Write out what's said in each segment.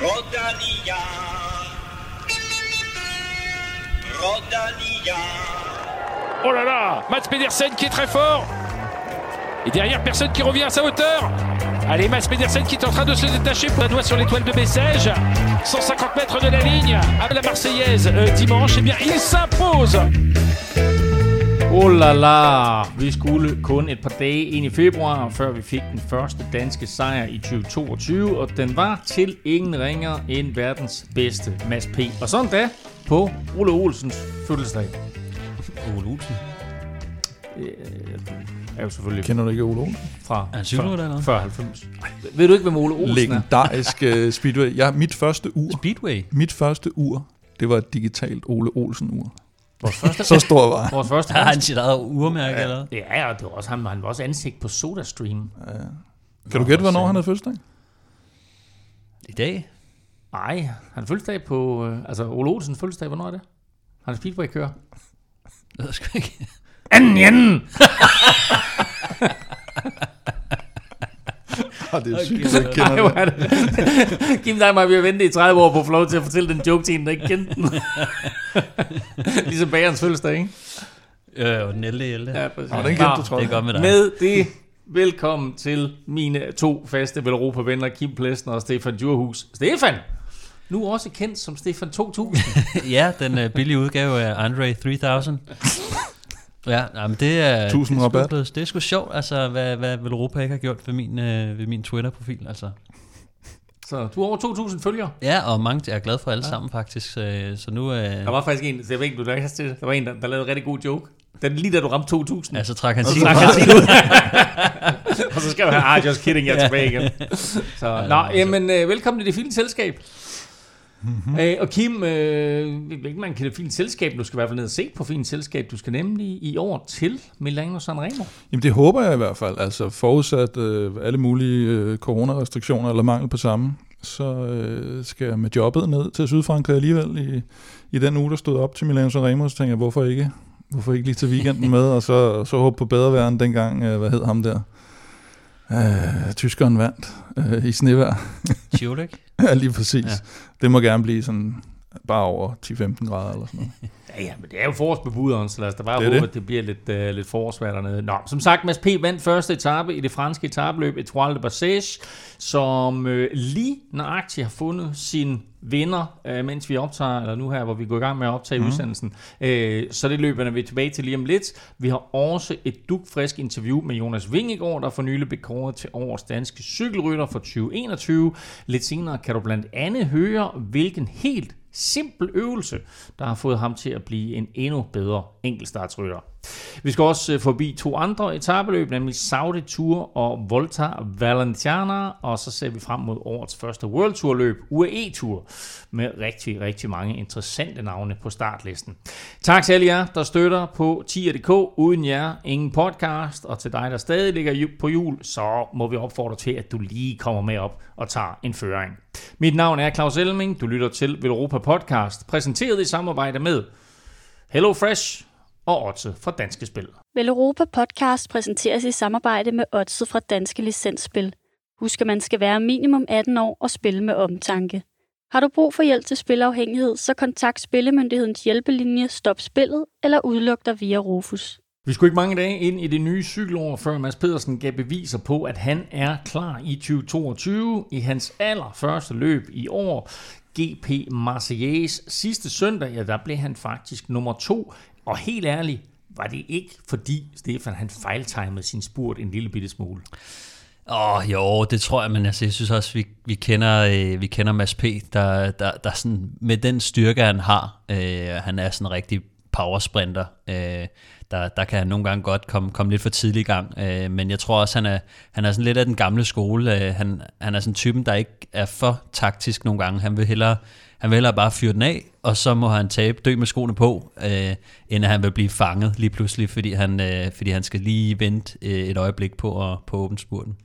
Rodalia. Rodalia. Oh là là Mats Pedersen qui est très fort Et derrière, personne qui revient à sa hauteur Allez, Mats Pedersen qui est en train de se détacher pour la doigt sur l'étoile de Bessèges. 150 mètres de la ligne à la Marseillaise euh, dimanche. Eh bien, il s'impose Oh la la, vi skulle kun et par dage ind i februar, før vi fik den første danske sejr i 2022, og den var til ingen ringer end verdens bedste Mads P. Og sådan da på Ole Olsens fødselsdag. Ole Olsen. Er jo selvfølgelig Kender du ikke Ole Olsen? fra Er han eller hvad? før 90. Ved du ikke, hvem Ole Olsen er? Legendarisk uh, speedway. Ja, mit første ur, Speedway. mit første ur, det var et digitalt Ole Olsen-ur. Vores første, Så stor var han. vores første Har han sit eget urmærke, ja. eller hvad? Ja, og det var også ham. Han var også ansigt på SodaStream. Kan du gætte, hvornår han havde fødselsdag? I dag? Nej, han fødselsdag på... Øh, altså, Ole Olsens fødselsdag, hvornår er det? Han er speedway-kører. Det ved jeg sgu ikke. Anden anden! Det er sygt, jeg Ej, kender hvor det. det. Kim dig mig, vi har ventet i 30 år på at få lov til at fortælle den joke til en, der ikke kendte den. ligesom bagerens fødselsdag, ikke? Øh, og den 11. 11. Ja, præcis. Nå, den kendte du, tror Det jeg. er godt med dig. Med det, velkommen til mine to faste Velropa-venner, Kim Plesner og Stefan Djurhus. Stefan! Nu også kendt som Stefan 2000. ja, den uh, billige udgave af Andre 3000. Ja, nej, men det er, 1000 det er, rabat. blevet- det er sgu sjovt, altså, hvad, hvad Europa ikke har gjort ved min, øh, ved min Twitter-profil. Altså. Så du har over 2000 følgere. Ja, og mange, jeg er glad for alle ja. sammen faktisk. Så, så nu, øh, Der var faktisk en, så jeg ved ikke, du der til. Der var en, der, der lavede en rigtig god joke. Den lige da du ramte 2000. ja, så trak han sin trak han sin ud. og så skrev han, ah, just kidding, jeg er tilbage igen. Så, nå, jamen, øh, velkommen til det fine selskab. Mm-hmm. Øh, og Kim, øh, man kan det fint selskab. Du skal i hvert fald ned og se på fint selskab. Du skal nemlig i år til Milano Sanremo. Jamen det håber jeg i hvert fald. Altså forudsat øh, alle mulige øh, coronarestriktioner eller mangel på samme, så øh, skal jeg med jobbet ned til Sydfrankrig alligevel i, i den uge, der stod op til Milano Sanremo. Så tænkte jeg, hvorfor ikke? Hvorfor ikke lige til weekenden med, og så, så håbe på bedre vejr end dengang, øh, hvad hed ham der? Øh, tyskeren vandt øh, i snevejr. Tjolek. ja, lige præcis. Ja. Det må gerne blive sådan bare over 10-15 grader eller sådan noget. Ja, ja, men det er jo forårsbebuderen, så lad os da bare Det håbe, det. at det bliver lidt, uh, lidt forårsvejr dernede. Nå, som sagt, Mads P. vandt første etape i det franske etabeløb Etoile de Bassage, som uh, lige nøjagtigt har fundet sin vinder, uh, mens vi optager, eller nu her, hvor vi går i gang med at optage mm. udsendelsen. Uh, så det løber er vi tilbage til lige om lidt. Vi har også et dugfrisk interview med Jonas Vingegaard, der for nylig blev kåret til årets danske cykelrytter for 2021. Lidt senere kan du blandt andet høre, hvilken helt simpel øvelse, der har fået ham til at blive en endnu bedre enkeltstartsrytter. Vi skal også øh, forbi to andre etabeløb, nemlig Saudi Tour og Volta Valenciana, og så ser vi frem mod årets første World Tour løb, UAE Tour, med rigtig, rigtig mange interessante navne på startlisten. Tak til alle jer, der støtter på tier.dk. Uden jer, ingen podcast, og til dig, der stadig ligger på jul, så må vi opfordre til, at du lige kommer med op og tager en føring. Mit navn er Claus Elming, du lytter til Velropa Podcast, præsenteret i samarbejde med HelloFresh og Otse fra Danske Spil. Vel Europa Podcast præsenteres i samarbejde med Odset fra Danske Licensspil. Husk, at man skal være minimum 18 år og spille med omtanke. Har du brug for hjælp til spilafhængighed, så kontakt Spillemyndighedens hjælpelinje Stop Spillet eller udluk dig via Rufus. Vi skulle ikke mange dage ind i det nye cykelår, før Mads Pedersen gav beviser på, at han er klar i 2022 i hans allerførste løb i år. GP Marseillais sidste søndag, ja, der blev han faktisk nummer to. Og helt ærligt, var det ikke fordi Stefan han fejltimede sin spurt en lille bitte smule. Åh, oh, jo, det tror jeg, men altså, jeg synes også, vi, vi, kender, øh, vi kender Mads P., der, der, der sådan, med den styrke, han har, øh, han er sådan en rigtig powersprinter, øh, der, der kan han nogle gange godt komme, komme lidt for tidlig i gang, øh, men jeg tror også, han er, han er sådan lidt af den gamle skole, øh, han, han er sådan typen, der ikke er for taktisk nogle gange, han vil hellere, han vil hellere bare fyre den af, og så må han tabe, dø med skoene på, øh, end at han vil blive fanget lige pludselig, fordi han, øh, fordi han skal lige vente øh, et øjeblik på at, på åbenspurten.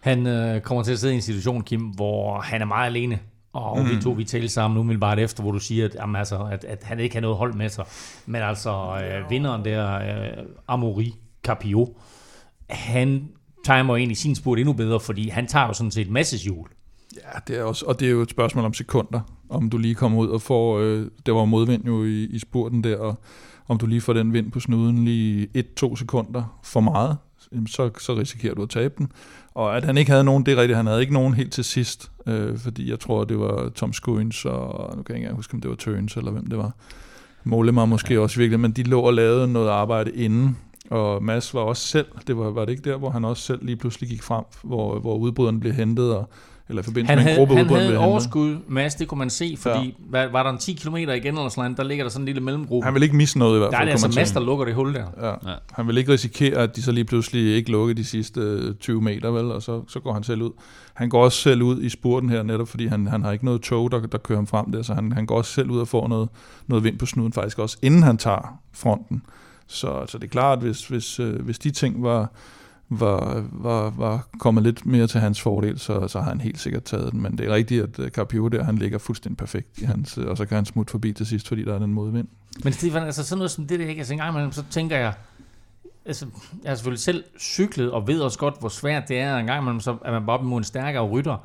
Han øh, kommer til at sidde i en situation, Kim, hvor han er meget alene. Og mm. vi to, vi talte sammen umiddelbart efter, hvor du siger, at, jamen, altså, at, at han ikke har noget hold med sig. Men altså, øh, vinderen der, øh, Amaury Capio, han timer egentlig sin spurt endnu bedre, fordi han tager jo sådan set masses hjul. Ja, det er også, og det er jo et spørgsmål om sekunder, om du lige kommer ud og får, øh, det var modvind jo i, i spurten der, og om du lige får den vind på snuden lige 1-2 sekunder for meget, så, så risikerer du at tabe den. Og at han ikke havde nogen, det er rigtigt, han havde ikke nogen helt til sidst, øh, fordi jeg tror, det var Tom Skuins, og nu kan jeg ikke huske, om det var Tøns, eller hvem det var. Målemar måske ja. også virkelig, men de lå og lavede noget arbejde inden, og Mads var også selv, det var, var det ikke der, hvor han også selv lige pludselig gik frem, hvor, hvor udbryderen blev hentet, og eller i forbindelse han med en gruppe havde, han havde et overskud, Mads, det kunne man se, fordi ja. var, var der en 10 km igen eller sådan der ligger der sådan en lille mellemgruppe. Han vil ikke misse noget i hvert der fald. er det altså Mads, der lukker det hul der. Ja. Ja. Han vil ikke risikere, at de så lige pludselig ikke lukker de sidste øh, 20 meter, vel? og så, så går han selv ud. Han går også selv ud i spurten her, netop fordi han, han har ikke noget tog, der, der kører ham frem der, så han, han går også selv ud og får noget, noget vind på snuden faktisk også, inden han tager fronten. Så, så det er klart, at hvis, hvis, øh, hvis de ting var, var, var, var kommet lidt mere til hans fordel, så, så har han helt sikkert taget den. Men det er rigtigt, at øh, Carpio der, han ligger fuldstændig perfekt i hans, øh, og så kan han smutte forbi til sidst, fordi der er den modvind. Men Stefan, altså sådan noget som det der, ikke? Altså en gang imellem, så tænker jeg, altså, jeg har selvfølgelig selv cyklet, og ved også godt, hvor svært det er, en gang imellem, så er man bare op imod en stærkere rytter.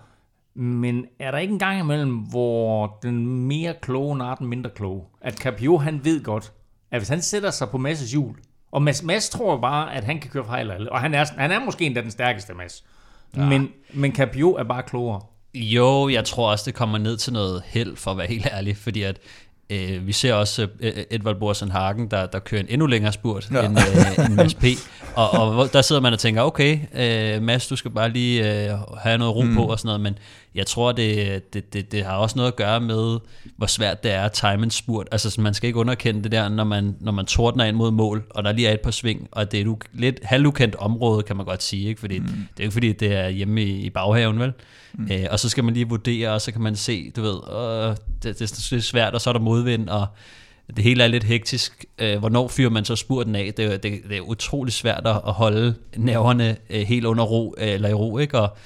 Men er der ikke en gang imellem, hvor den mere kloge nar den mindre kloge? At Capio, han ved godt, at hvis han sætter sig på Masses hjul, og Mads, Mads tror bare, at han kan køre fra alle, og han er, han er måske endda den stærkeste Mads. Ja. Men, men Capio er bare klogere. Jo, jeg tror også, det kommer ned til noget held, for at være helt ærlig, fordi at øh, vi ser også øh, Edvard Borsen Hagen, der, der kører en endnu længere spurt ja. end, øh, end Mads P. Og, og der sidder man og tænker, okay, øh, Mads, du skal bare lige øh, have noget ro mm. på og sådan noget, men jeg tror, det, det, det, det har også noget at gøre med, hvor svært det er at time en spurt. Altså, man skal ikke underkende det der, når man, når man tordner ind mod mål, og der lige er et par sving, og det er et lidt halvukendt område, kan man godt sige, ikke? fordi mm. det er jo ikke fordi, det er hjemme i, i baghaven, vel? Mm. Øh, og så skal man lige vurdere, og så kan man se, du ved, øh, det, det, det er svært, og så er der modvind, og det hele er lidt hektisk. Øh, hvornår fyrer man så spurten af? Det, er- det, det er utrolig svært at at holde nerverne øh, helt under ro, øh, eller i ro, ikke? Og,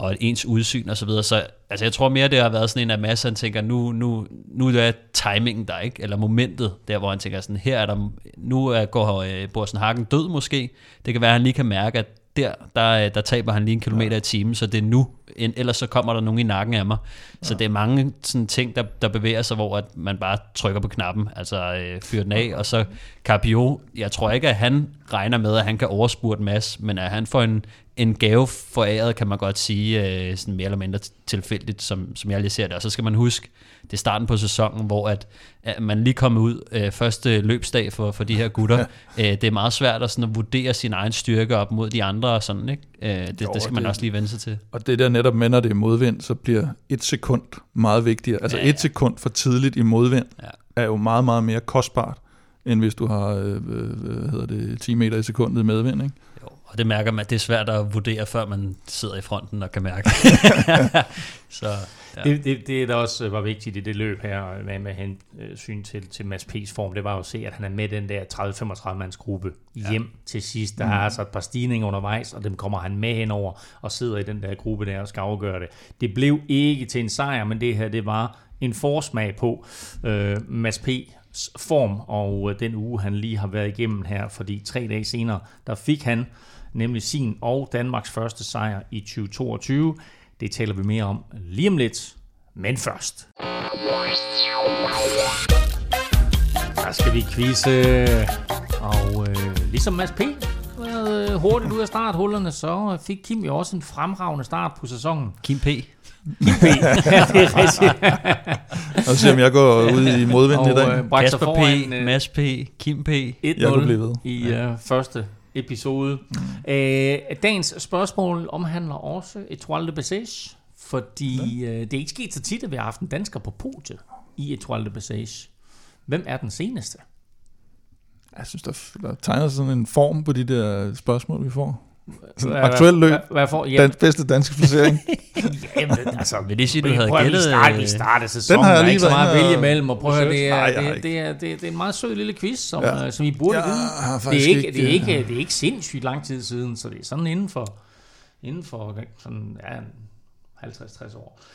og ens udsyn og så videre. Så altså, jeg tror mere, det har været sådan en af masser, han tænker, nu, nu, nu er timingen der, ikke? Eller momentet, der hvor han tænker sådan, her er der, nu er, går øh, Borsen Hagen død måske. Det kan være, at han lige kan mærke, at der, der, øh, der taber han lige en kilometer i timen, så det er nu, ellers så kommer der nogen i nakken af mig. Så det er mange sådan ting, der, der bevæger sig, hvor at man bare trykker på knappen, altså øh, fyrer den af, og så Carpio, jeg tror ikke, at han regner med, at han kan overspurte en masse, men at han får en, en gave foræret, kan man godt sige, øh, sådan mere eller mindre tilfældigt, som, som jeg lige ser det. Og så skal man huske, det er starten på sæsonen, hvor at, at man lige kommer ud øh, første løbsdag for, for de her gutter. Ja. Øh, det er meget svært at, sådan at vurdere sin egen styrke op mod de andre og sådan, ikke? Øh, det, Jo, det skal man det- også lige vende sig til. Og det der netop med, når det er modvind, så bliver et sekund meget vigtigere. Altså Ja, ja, et sekund for tidligt i modvind Ja. er jo meget, meget mere kostbart, end hvis du har øh, øh, hvad hedder det, 10 meter i sekundet i medvind. Ikke? Og det mærker man, det er svært at vurdere, før man sidder i fronten og kan mærke. så ja. Det, det, det, der også var vigtigt i det løb her, med, med hensyn til, til Mads P's form, det var jo at se, at han er med den der 30-35 mands gruppe hjem til sidst. Der er altså et par stigninger undervejs, og dem kommer han med henover og sidder i den der gruppe der og skal afgøre det. Det blev ikke til en sejr, men det her, det var en forsmag på øh, Mads P's form, og øh, den uge, han lige har været igennem her, fordi tre dage senere, der fik han nemlig sin og Danmarks første sejr i 2022. Det taler vi mere om lige om lidt, men først. Der skal vi quizze, og øh, ligesom Mads P. øh, hurtigt ud af starthullerne, så fik Kim jo også en fremragende start på sæsonen. Kim P. Kim P. ja, det er rigtigt. Og se om jeg går ud i modvind i dag. øh, Kasper foran P. øh, Mads P. Kim P. 1-0 Jeg kunne blive ved. i øh, første episode. Mm. Øh, dagens spørgsmål omhandler også Etoile de Bessage, fordi øh, det er ikke sket så tit, at vi har haft en dansker på podiet i Etoile de Bessage. Hvem er den seneste? Jeg synes, der, der tegner sådan en form på de der spørgsmål, vi får. Sådan Hvad- aktuel løb. Hvad, hvad for? Ja, Den bedste danske placering. jamen, altså, Vil det sige, du havde at gættet? vi starter, vi øh, starter sæsonen, har jeg er lige ikke så været meget at inde vælge og imellem, og prøv at det er, det, det, er, det, er, det er en meget sød lille quiz, som, Ja. ja. som I burde Jeg vide. Det er, ikke, ikke, det, er øh, ikke, det er ikke sindssygt lang tid siden, så det er sådan inden for, inden for sådan, ja, 50-60 år.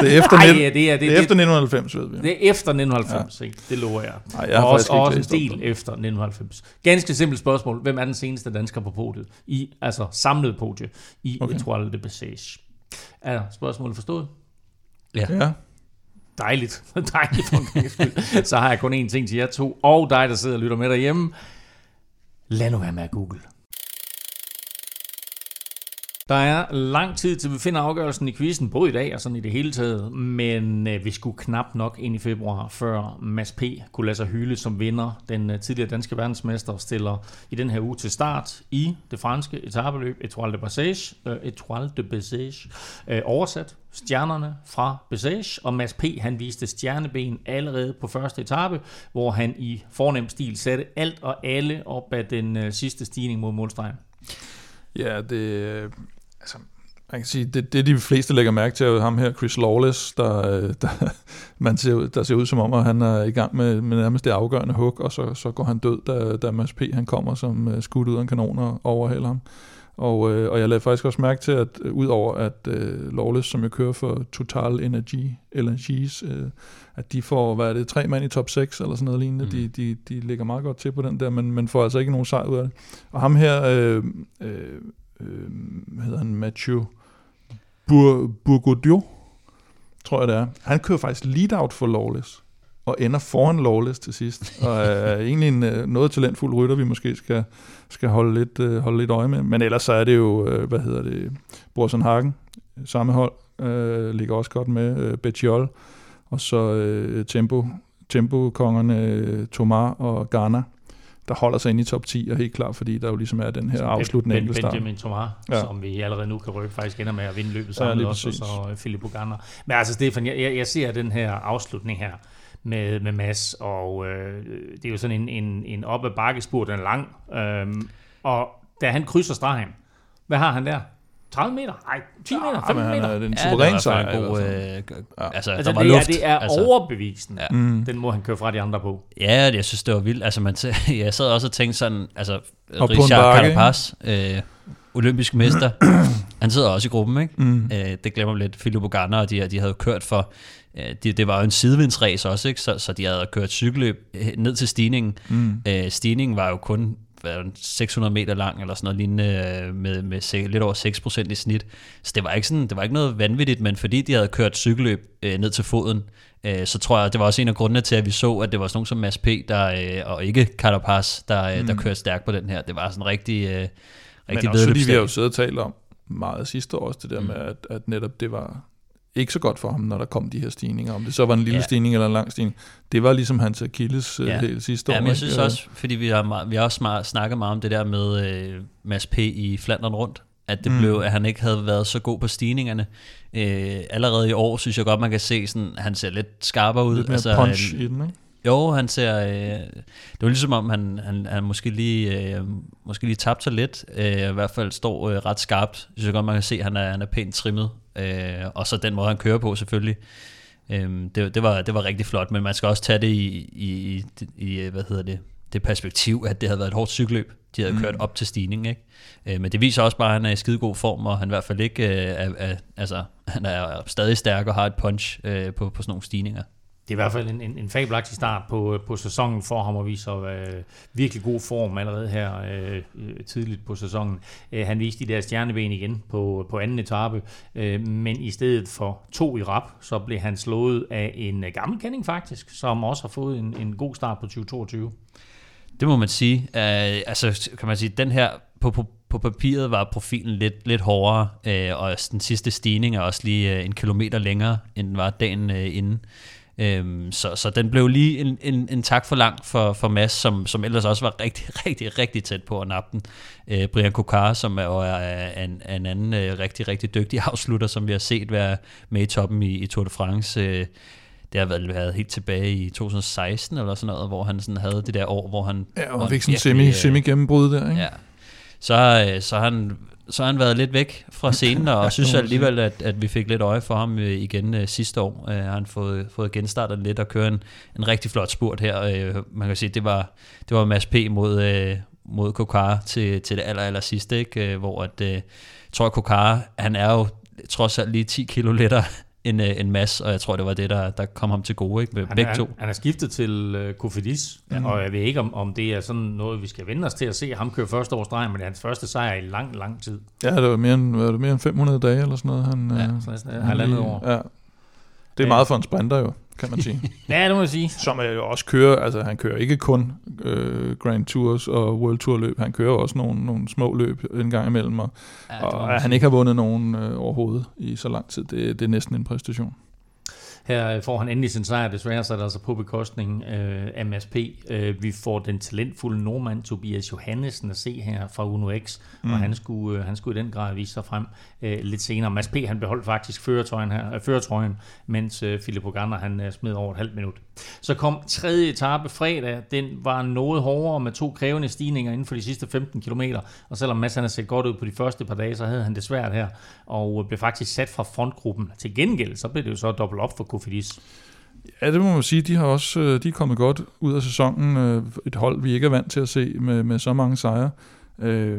Det er efter, Ej, 19, ja, det er, det, det er efter 1990, ved vi. det er efter 1990, ja. ikke? det lover jeg. Nej, jeg har og også, også en del det. efter 1990. Ganske simpelt spørgsmål. Hvem er den seneste dansker på podiet? I, altså samlet podie i okay. Etoile de Bessage. Er spørgsmålet forstået? Ja. Dejligt. Dejligt for. Så har jeg kun én ting til jer to, og dig, der sidder og lytter med derhjemme. Lad nu være med at google. Der er lang tid til vi finder afgørelsen i quizzen, både i dag og sådan i det hele taget, men øh, vi skulle knap nok ind i februar, før Mads P. kunne lade sig hylde som vinder. Den øh, tidligere danske verdensmester stiller i den her uge til start i det franske etabeløb Etoile de Passage. øh, Etoile de Passage. øh, oversat stjernerne fra Bessage, og Mads P. han viste stjerneben allerede på første etape, hvor han i fornem stil satte alt og alle op ad den øh, sidste stigning mod målstregen. Ja, det, altså, man kan sige, det, det de fleste lægger mærke til, er ham her, Chris Lawless, der, der, man ser, ud- der ser ud som om, at han er i gang med, med nærmest det afgørende hug, og så, så går han død, da, da Mads P. han kommer som uh, skudt ud af en kanon og overhælder ham. Og, øh, og jeg lavede faktisk også mærke til, at øh, udover at øh, Lawless, som jo kører for Total Energy, LNG's, øh, at de får, hvad er det, tre mand i top 6 eller sådan noget lignende. Mm. De, de, de ligger meget godt til på den der, men, men får altså ikke nogen sejr ud af det. Og ham her, øh, øh, øh, hvad hedder han, Mathieu Bur Burgodio, tror jeg det er. Han kører faktisk lead-out for Lawless, og ender foran Lawless til sidst. Og er egentlig en øh, noget talentfuld rytter, vi måske skal, skal holde, lidt, øh, holde lidt øje med. Men ellers så er det jo, øh, hvad hedder det, Borsen Hagen, samme hold, øh, ligger også godt med, øh, Betjol, og så øh, Tempo, Tempo-kongerne øh, Tomar og Ghana, der holder sig inde i top 10, og helt klar, fordi der jo ligesom er den her afsluttende ben, enkeltstart. Benjamin Thomas, ja. Ja. som vi allerede nu kan røbe, faktisk ender med at vinde løbet Ja, sammen med os, og så øh, Philip Bogander. Men altså, Stefan, jeg, jeg, jeg ser den her afslutning her med, med Mads, og øh, det er jo sådan en, en, en op ad bakkespur, den er lang, øhm, og da han krydser stregen, hvad har han der? 30 meter? Nej, 10 meter? Ja, 15 men han meter? er den Ja, det suveræn fald sejr. en god, øh, Ja. altså, Altså, der var det, luft. er, det er altså, overbevisende, Ja. Mm. den måde, han kører fra de andre på. Ja, jeg synes, det var vildt. Altså, man t- jeg sad også og tænkte sådan, altså, Og Richard Carapaz, øh, olympisk mester, han sidder også i gruppen, ikke? Mm. Øh, det glemmer man lidt. Philip Bogander, og de, her, de havde kørt for, øh, de, det var jo en sidevindsræs også, ikke? Så, så de havde kørt cykelløb øh, ned til stigningen. Mm. Øh, stigningen var jo kun hvad, var den, 600 meter lang, eller sådan noget lignende, øh, med, med lidt over 6% i snit. Så det var, ikke sådan, det var ikke noget vanvittigt, men fordi de havde kørt cykelløb øh, ned til foden, øh, så tror jeg, det var også en af grundene til, at vi så, at det var sådan nogen som Mads P., der, øh, og ikke Carapaz, der, øh, der kørte stærkt på den her. Det var sådan rigtig, øh, Men rigtig også fordi vi har jo siddet og talt om meget sidste år også, det der Mm. med, at, at netop det var ikke så godt for ham, når der kom de her stigninger. Om det så var en lille Ja. stigning eller en lang stigning. Det var ligesom hans Achilles Ja. ja. helt sidste år. Ja, men jeg ikke? synes også, fordi vi har, meget, vi har også meget, snakket meget om det der med øh, Mads P. i Flandern rundt, at det mm. Blev, at han ikke havde været så god på stigningerne. Øh, allerede i år synes jeg godt, man kan se, sådan, han ser lidt skarpere ud. Lidt mere altså, punch han, i den, ikke? Jo, han ser, øh, det var ligesom om, han, han, han måske lige, øh, måske lige tabte sig lidt, øh, i hvert fald står øh, ret skarpt. Synes jeg godt, man kan se, at han er, han er pænt trimmet, øh, og så den måde, han kører på selvfølgelig. Øhm, det, det, var, det var rigtig flot, men man skal også tage det i, i, i, i hvad hedder det, det perspektiv, at det havde været et hårdt cykelløb. De havde mm. kørt op til stigningen, ikke? Øh, men det viser også bare, at han er i skide god form, og han i hvert fald ikke øh, er, er, altså, han er stadig stærk og har et punch øh, på, på sådan nogle stigninger. Det er i hvert fald en, en, en fabelagtig start på, øh, på sæsonen for ham, og viser øh, virkelig god form allerede her øh, øh, tidligt på sæsonen. Øh, han viste de der stjerneben igen på, på anden etape, øh, men i stedet for to i rap, så blev han slået af en øh, gammel kending faktisk, som også har fået en, en god start på 2022. Det må man sige. Uh, altså, kan man sige, den her på, på, på papiret var profilen lidt, lidt hårdere, øh, og den sidste stigning er også lige øh, en kilometer længere, end den var dagen øh, inden. Um, så, så den blev lige en, en, en tak for langt for, for Mads, som, som ellers også var rigtig, rigtig, rigtig tæt på at nappe den. Uh, Brian Kokar, som er, er, en, en anden uh, rigtig, rigtig dygtig afslutter, som vi har set være med i toppen i, i Tour de France. Uh, det har været, været helt tilbage i 2016 eller sådan noget, hvor han sådan havde det der år, hvor han... Ja, og han fik sådan semi, øh, semi gennembrud der, ikke? Ja. Så, øh, så, har han, så har han været lidt væk fra scenen, og synes alligevel, at, at vi fik lidt øje for ham øh, igen øh, sidste år. Øh, har han fået, fået genstartet lidt og kører en, en rigtig flot spurt her. Øh, man kan sige, det var, det var Mads P. mod, øh, mod Kokar til, til det aller, aller sidste, ikke? Øh, hvor at, øh, jeg tror, Kokar, han er jo trods alt lige 10 kilo lettere end, øh, end Mads, og jeg tror, det var det, der, der kom ham til gode, ikke? Med Han, begge to. han, han er skiftet til øh, Kofidis, ja. og jeg ved ikke, om, om det er sådan noget, vi skal vende os til at se ham køre første års streg, men det er hans første sejr i lang, lang tid. Ja, det var mere end, var det mere end 500 dage eller sådan noget. Han, Ja, øh, Så næsten halvandet år. Ja. Det er meget for en sprinter jo, kan man sige. Ja, det må jeg sige. Som er jo også kører, altså han kører ikke kun øh, Grand Tours og World Tour løb, han kører også nogle, nogle små løb en gang imellem, og, Ja, og at han ikke har vundet nogen øh, overhovedet i så lang tid, det, det er næsten en præstation. Her øh, får han endelig sin sejr, desværre så er det altså på bekostning øh, af MSP. Øh, vi får den talentfulde nordmand Tobias Johannesen at se her fra Uno X, mm. og han skulle, øh, han skulle i den grad vise sig frem øh, lidt senere. Mads P. han beholdt faktisk føretrøjen, her, øh, føretrøjen mens øh, Philip Ogander han øh, smed over et halvt minut. Så kom tredje etape fredag. Den var noget hårdere med to krævende stigninger inden for de sidste 15 km. Og selvom Mads han har set godt ud på de første par dage, så havde han det svært her. Og blev faktisk sat fra frontgruppen. Til gengæld, så blev det jo så dobbelt op for Kofidis. Ja, det må man sige. De har også øh, de er kommet godt ud af sæsonen. Øh, et hold, vi ikke er vant til at se med, med så mange sejre. Øh,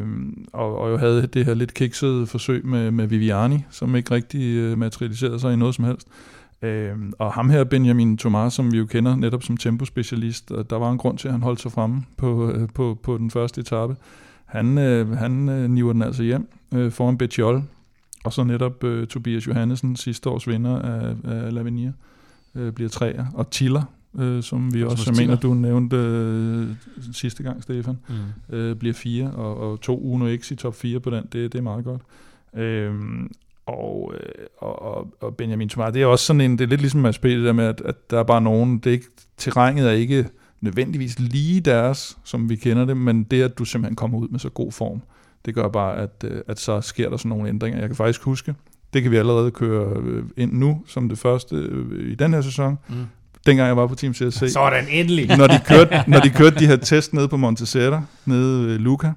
og, og jo havde det her lidt kiksede forsøg med, med Viviani, som ikke rigtig øh, materialiserede sig i noget som helst. Øh, og ham her, Benjamin Thomas, som vi jo kender netop som tempospecialist, og der var en grund til, at han holdt sig fremme på, øh, på, på den første etape. Han, øh, han øh, niver den altså hjem øh, foran Betjol, og så netop øh, Tobias Johannesen, sidste års vinder af, af Lavinia øh, bliver træer, og Tiller, øh, som vi også, Rasmus jeg mener, du nævnte øh, sidste gang, Stefan, Mm. øh, bliver fire, og, og to Uno X i top 4 på den, det, det er meget godt. Øhm, og, øh, og, og, og Benjamin Thomas, det er også sådan en, det er lidt ligesom P, det der med, at, at der er bare nogen, det er ikke, terrænet er ikke nødvendigvis lige deres, som vi kender det, men det, at du simpelthen kommer ud med så god form, det gør bare, at, øh, at så sker der sådan nogle ændringer. Jeg kan faktisk huske, det kan vi allerede køre øh, ind nu, som det første øh, i den her sæson. Mm. Dengang jeg var på Team CSC, Sådan, endelig. når de kørte, når de kørte de her test nede på Montesera, nede ved Luca,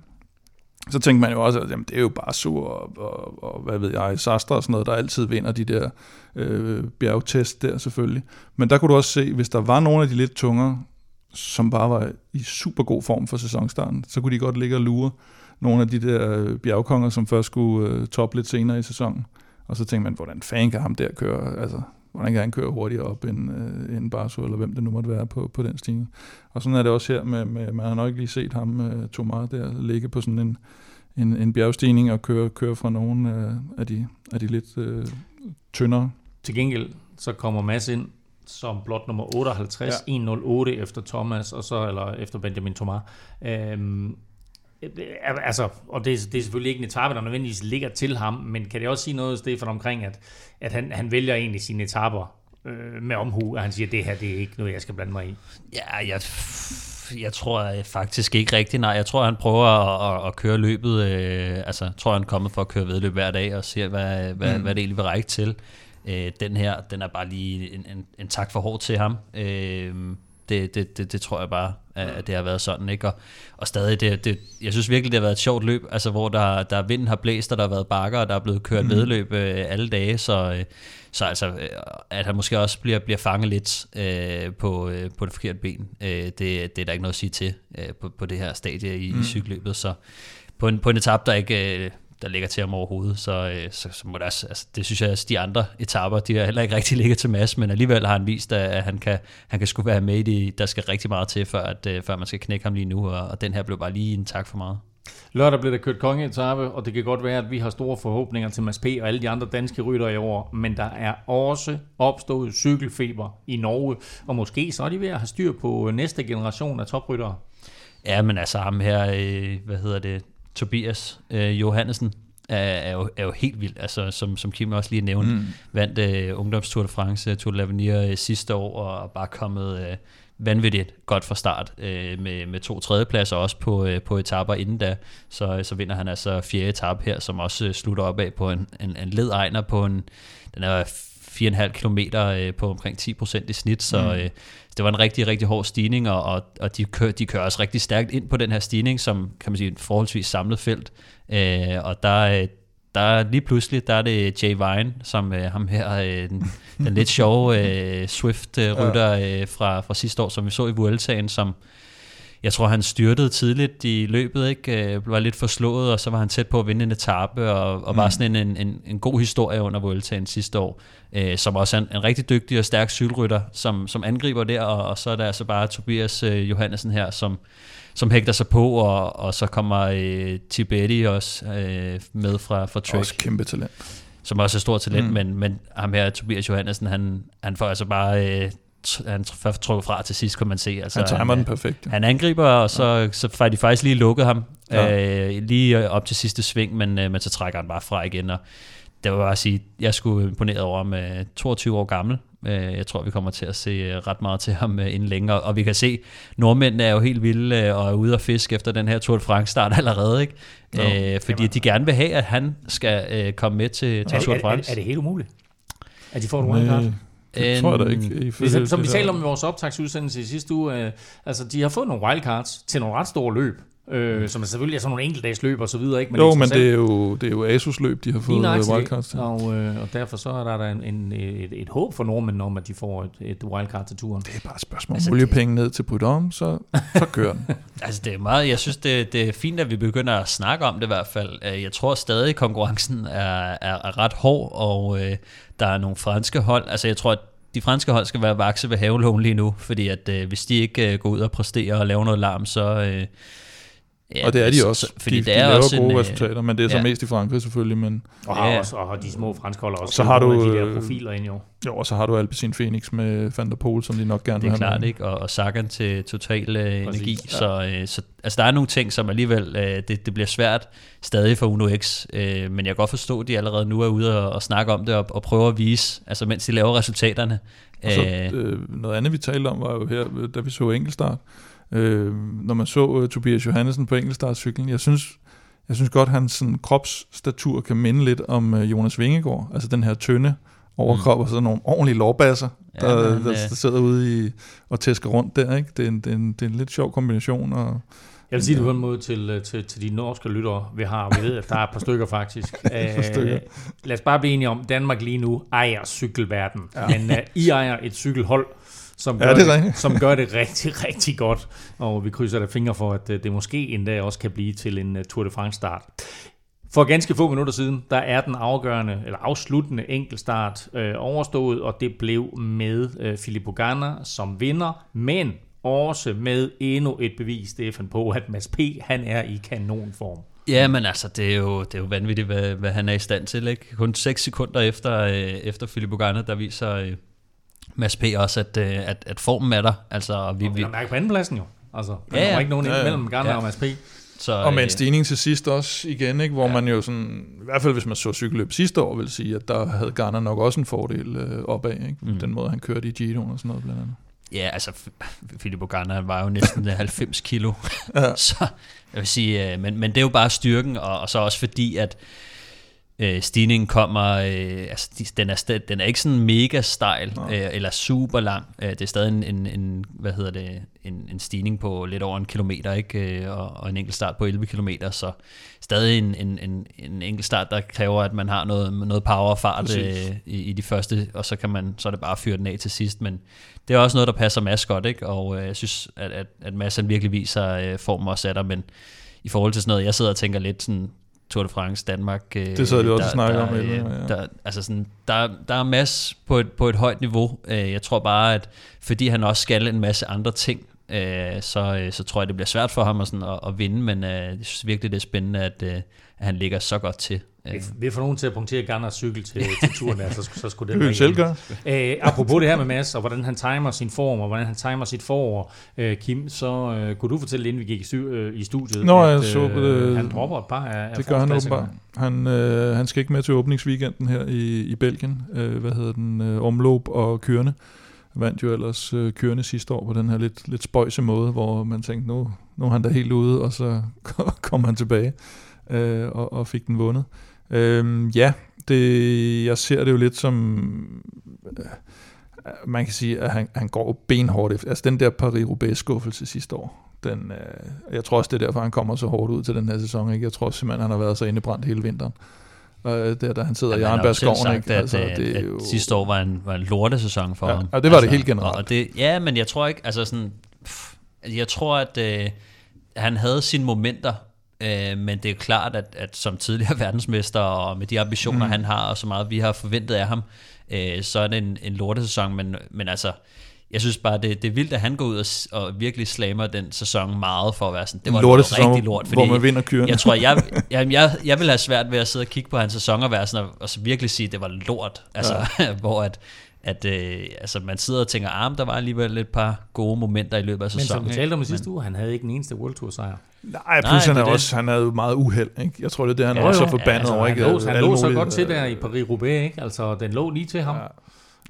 så tænkte man jo også, at jamen, det er jo bare sur og, og, og, hvad ved jeg, Sastre og sådan noget, der altid vinder de der øh, bjergtest der selvfølgelig. Men der kunne du også se, hvis der var nogle af de lidt tungere, som bare var i super god form for sæsonstarten, så kunne de godt ligge og lure nogle af de der bjergkonger, som først skulle øh, toppe lidt senere i sæsonen. Og så tænkte man, hvordan fanden kan ham der køre, altså, hvordan kan han køre hurtigere op end, øh, end Barso, eller hvem det nu måtte være på, på den stigning. Og sådan er det også her, med, med man har nok ikke lige set ham, øh, Thomas, der ligge på sådan en, en, en bjergstigning og køre, køre fra nogle øh, af, de, af de lidt øh, tyndere. Til gengæld, så kommer Mads ind som blot nummer 58, ja. 108 efter Thomas, og så, eller efter Benjamin Thomas. Øhm, altså, og det, er- det er selvfølgelig ikke en etape, der nødvendigvis ligger til ham, men kan det også sige noget, Stefan, omkring, at, at han, han vælger egentlig sine etaper øh, med omhu, og han siger, at det her det er ikke noget, jeg skal blande mig i. Ja, jeg, jeg tror faktisk ikke rigtigt. Nej, jeg tror, han prøver at, at, at køre løbet. Øh, altså, jeg tror, han er kommet for at køre vedløb hver dag og ser, hvad, hvad, mm. hvad det egentlig vil række til. Øh, den her, den er bare lige en, en, en tak for hårdt til ham. Øh, det, det, det, det tror jeg bare, at at det har været sådan. ikke Og, og stadig, det, det, jeg synes virkelig, det har været et sjovt løb, altså hvor der, der vinden har blæst, og der har været bakker, og der er blevet kørt mm. vedløb øh, alle dage, så, øh, så altså, øh, at han måske også bliver, bliver fanget lidt øh, på, øh, på det forkerte ben, øh, det, det er der ikke noget at sige til øh, på, på det her stadie i, mm. i cykelløbet, så på en, på en etap, der ikke... Øh, der ligger til ham overhovedet, så, øh, så, så må det også, altså, det synes jeg, at de andre etapper, de har heller ikke rigtig ligget til Mads, men alligevel har han vist, at han kan, han kan sgu være med i det, der skal rigtig meget til, før, at, øh, før man skal knække ham lige nu, og, og den her blev bare lige en tak for meget. Lørdag blev der kørt kongeetappe, og det kan godt være, at vi har store forhåbninger til Mads P. og alle de andre danske rytter i år, men der er også opstået cykelfeber i Norge, og måske så er de ved at have styr på næste generation af topryttere. Ja, men altså ham her, øh, hvad hedder det, Tobias øh, Johannesen, er, er, jo, er jo helt vild, altså som, som Kim også lige nævnte, mm. vandt øh, Ungdomstour de France, Tour de l'Avenir øh, sidste år, og bare kommet øh, vanvittigt godt fra start øh, med, med to tredjepladser også på, øh, på etapper inden da, så, så vinder han altså fjerde etape her, som også øh, slutter op af på en, en, en led ejner på en, den er 4,5 km øh, på omkring 10% i snit, så mm. øh, det var en rigtig, rigtig hård stigning, og, og, og de, kører, de kører også rigtig stærkt ind på den her stigning, som kan man sige et forholdsvis samlet felt, øh, og der, øh, der er lige pludselig, der er det Jay Vine, som øh, ham her, øh, den, den lidt sjove øh, Swift-rytter øh, fra, fra sidste år, som vi så i Vueltaen, som jeg tror, han styrtede tidligt i løbet, ikke? Øh, var lidt forslået, og så var han tæt på at vinde en etape, og, og mm. var sådan en, en, en god historie under Vueltaen sidste år, øh, som også er en, en rigtig dygtig og stærk cykelrytter, som, som angriber der, og, og så er der altså bare Tobias øh, Johannesen her, som, som hægter sig på, og, og så kommer øh, Tibetti også øh, med fra, fra Trek. Også kæmpe talent. Som også er stort talent, mm. men, men ham her, Tobias Johannesen, han, han får altså bare... Øh, han trukket fra til sidst, kan man se. Altså, han timer han, den perfekt. Han angriber, og så, ja. så får de faktisk lige lukket ham ja. øh, lige op til sidste sving, men, øh, men så trækker han bare fra igen. Og det var bare at sige, jeg skulle imponeret over ham, øh, 22 år gammel. Øh, jeg tror, vi kommer til at se øh, ret meget til ham øh, inden længere. Og vi kan se, nordmændene er jo helt vilde øh, og er ude at fiske efter den her Tour de France start allerede. Ikke? No. Øh, fordi de gerne vil have, at han skal øh, komme med til, til Tour de France. Er, er, er det helt umuligt? At de får et wildcard? Det tror jeg da ikke. I som, som vi talte om i vores optagsudsendelse i sidste uge, øh, altså de har fået nogle wildcards til nogle ret store løb. Øh, som er selvfølgelig er sådan nogle enkeltdags løb og så videre. Ikke? Men jo, men det er jo, det er jo Asus løb, de har fået wildcards til. Og, øh, og derfor så er der en, en, et, et håb for nordmænd om, at de får et, et wildcard til turen. Det er bare et spørgsmål altså, oliepenge ned til Prudhomme, så, så kører den. altså det er meget, jeg synes det, det er fint, at vi begynder at snakke om det i hvert fald. Øh, jeg tror stadig, at konkurrencen er, er, er ret hård, og øh, der er nogle franske hold. Altså jeg tror, at de franske hold skal være vakse ved havelån lige nu, fordi at øh, hvis de ikke øh, går ud og præsterer og laver noget larm, så... Øh, Ja, og det er de også. Fordi de, de, de laver også gode en, øh, resultater, men det er så ja. mest i Frankrig selvfølgelig. Men, og har ja. også og de små franske hold også så har du, de der øh, profiler ind jo. Jo, og så har du Alpecin Phoenix med Van der Pol, som de nok gerne vil have. Det er klart, ikke? Og, og Sagan til total uh, energi. Ja. Så, uh, så altså, der er nogle ting, som alligevel, uh, det, det bliver svært stadig for Uno X. Uh, men jeg kan godt forstå, at de allerede nu er ude og, og snakke om det og, og prøve at vise, altså mens de laver resultaterne. Og så, øh, noget andet, vi talte om, var jo her, da vi så enkeltstart, øh, når man så uh, Tobias Johannesen på enkeltstartcyklen. Jeg synes, jeg synes godt, at hans sådan, kropsstatur kan minde lidt om uh, Jonas Vingegaard. Altså den her tynde overkrop mm. og sådan nogle ordentlige lårbasser, der, ja, der, der, der sidder ude i, og tæsker rundt der. Ikke? Det, er en, det, er en, det er en lidt sjov kombination. Og, jeg vil sige det på en måde til, øh, til, til de norske lyttere, vi har. Vi ved, at der er et par stykker faktisk. par stykker. lad os bare blive enige om, Danmark lige nu ejer cykelverden. Ja. Men uh, I ejer et cykelhold, som gør, ja, det, det, som gør det rigtig, rigtig godt. Og vi krydser der fingre for, at øh, det måske endda også kan blive til en øh, Tour de France start. For ganske få minutter siden, der er den afgørende, eller afsluttende enkeltstart øh, overstået, og det blev med øh, Filippo Ganna som vinder, men også med endnu et bevis, Stefan, på, at Mads P. han er i kanonform. Ja, men altså, det er jo, det er jo vanvittigt, hvad, hvad han er i stand til. Ikke? Kun 6 sekunder efter, øh, efter Filippo Ganna, der viser øh, Mads P. også, at, øh, at, at formen er der. Altså, og vi, og vi, mærke på andenpladsen jo. Altså, der ja, ja. ikke nogen ja, ja. mellem Garner ja. og Mads P. Så, og med en øh, stigning til sidst også igen, ikke, hvor ja. man jo sådan, i hvert fald hvis man så cykelløb sidste år, vil sige, at der havde Garner nok også en fordel øh, opad, ikke? Mm. den måde han kørte i Giro og sådan noget blandt andet. Ja, altså Filippo Garner var jo næsten 90 kilo, ja. så jeg vil sige, øh, men, men det er jo bare styrken, og, og så også fordi, at øh, stigningen kommer, øh, altså den er, den er ikke sådan mega stejl øh, eller super lang. Øh, det er stadig en, en, en, hvad hedder det, en, en stigning på lidt over en kilometer, ikke? Øh, og, og en enkelt start på 11 kilometer, så stadig en, en, en, en enkelt start, der kræver, at man har noget, noget power og fart øh, i, i de første, og så kan man, så er det bare at fyre den af til sidst, men det er også noget, der passer Mads godt, ikke? og øh, jeg synes, at, at, at Mads han virkelig viser øh, form også af der, men i forhold til sådan noget, jeg sidder og tænker lidt sådan, Tour de France Danmark. Øh, det så de også snakke om. Øh, ja. der, altså sådan, der, der er masse på et, på et højt niveau. Øh, jeg tror bare, at fordi han også skal en masse andre ting, øh, så, øh, så tror jeg, det bliver svært for ham at, sådan, at, at vinde, men øh, jeg synes virkelig, det er spændende, at, øh, at han ligger så godt til. Vi, vi får nogen til at punktere Ganners cykel til, til turen, der, så, så skulle det være selv gøre. Æ, apropos det her med Mads, og hvordan han timer sin form, og hvordan han timer sit forår, øh, Kim, så øh, kunne du fortælle, inden vi gik i, stu, øh, i studiet, Nå, at jeg så, øh, han dropper et par af, Det gør han åbenbart. Han, øh, han skal ikke med til åbningsweekenden her i, i Belgien. Øh, hvad hedder den? Øh, omløb og kørende vandt jo ellers øh, kørende sidste år på den her lidt, lidt spøjse måde, hvor man tænkte, nu, nu er han da helt ude, og så kom han tilbage øh, og, og fik den vundet. Øh, ja, det, jeg ser det jo lidt som... Øh, man kan sige, at han, han går benhårdt efter. Altså den der Paris-Roubaix-skuffelse sidste år, den, øh, jeg tror også, det er derfor, han kommer så hårdt ud til den her sæson. Ikke? Jeg tror simpelthen, han har været så indebrændt hele vinteren. Øh, der, da han sidder ja, i Arnbergsskoven. Ikke? At, altså, at, det er jo... at sidste år var en, var en lortesæson for ja, ham. Ja, det var altså, det helt generelt. Og det, ja, men jeg tror ikke, altså sådan, pff, Jeg tror, at øh, han havde sine momenter, øh, men det er klart, at, at som tidligere verdensmester, og med de ambitioner, mm. han har, og så meget vi har forventet af ham, øh, så er det en, en lortesæson, men, men altså, jeg synes bare, det, det er vildt, at han går ud og, og virkelig slammer den sæson meget for at være sådan, det var Lorte rigtig lort. Fordi hvor man vinder kyrene. Jeg tror, jeg, jeg, jeg, jeg vil have svært ved at sidde og kigge på hans sæson og være sådan, og, og så virkelig sige, at det var lort. Altså, ja. hvor at, at øh, altså, man sidder og tænker, ah, der var alligevel et par gode momenter i løbet af sæsonen. Men som vi talte om i sidste uge, han havde ikke den eneste World Tour sejr. Nej, plus han, er også, han havde meget uheld. Ikke? Jeg tror, det er det, han ja, er så forbandet altså, over. Ikke? Han lå, han lå så godt til der i Paris-Roubaix. Ikke? Altså, den lå lige til ham. Ja.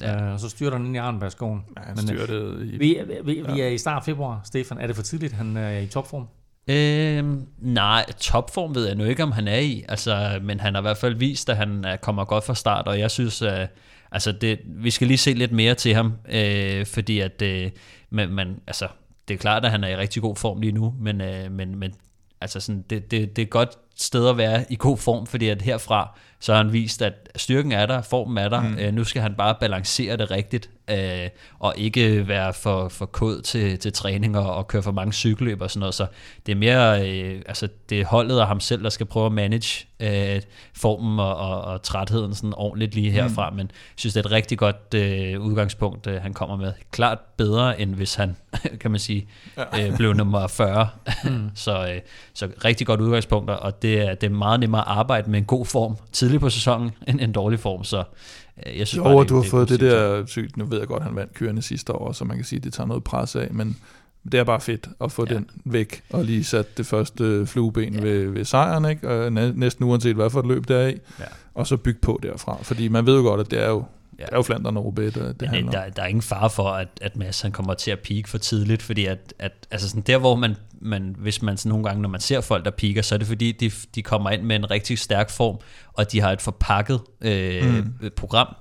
Ja. og så styrter han ind i Arnbergskoven. Ja, han styrtede i... Vi, vi, vi er i start februar, Stefan. Er det for tidligt, han er i topform? Øhm, nej, topform ved jeg nu ikke, om han er i. Altså, men han har i hvert fald vist, at han kommer godt fra start, og jeg synes, at altså det, vi skal lige se lidt mere til ham, øh, fordi at øh, man, man, altså, det er klart, at han er i rigtig god form lige nu, men, øh, men, men altså sådan, det, det, det er et godt sted at være i god form, fordi at herfra, så har han vist, at styrken er der, formen er der. Mm. Øh, nu skal han bare balancere det rigtigt, øh, og ikke være for, for kod til, til træning og, og køre for mange cykelløb og sådan noget. Så det er mere, øh, altså det er holdet og ham selv, der skal prøve at manage øh, formen og, og, og trætheden sådan ordentligt lige herfra. Mm. Men jeg synes, det er et rigtig godt øh, udgangspunkt, øh, han kommer med. Klart bedre, end hvis han, kan man sige, øh, blev nummer 40. Mm. så, øh, så rigtig godt udgangspunkt, og det er, det er meget nemmere at arbejde med en god form tidligt på sæsonen, end en dårlig form. Så jeg synes jo, bare, det, du har det fået det der sygt. Nu ved jeg godt, han vandt kørende sidste år, så man kan sige, at det tager noget pres af, men det er bare fedt at få ja. den væk, og lige sat det første flueben ja. ved, ved sejren, ikke? Og næsten uanset hvad for et løb der er i, ja. og så bygge på derfra. Fordi man ved jo godt, at det er jo Ja. Det er jo Flandern og Roubaix, det, det handler der, der er ingen fare for, at, at Mads han kommer til at peak for tidligt, fordi at, at altså sådan der, hvor man, man, hvis man sådan nogle gange, når man ser folk, der piker, så er det fordi, de, de kommer ind med en rigtig stærk form, og de har et forpakket øh, mm. program,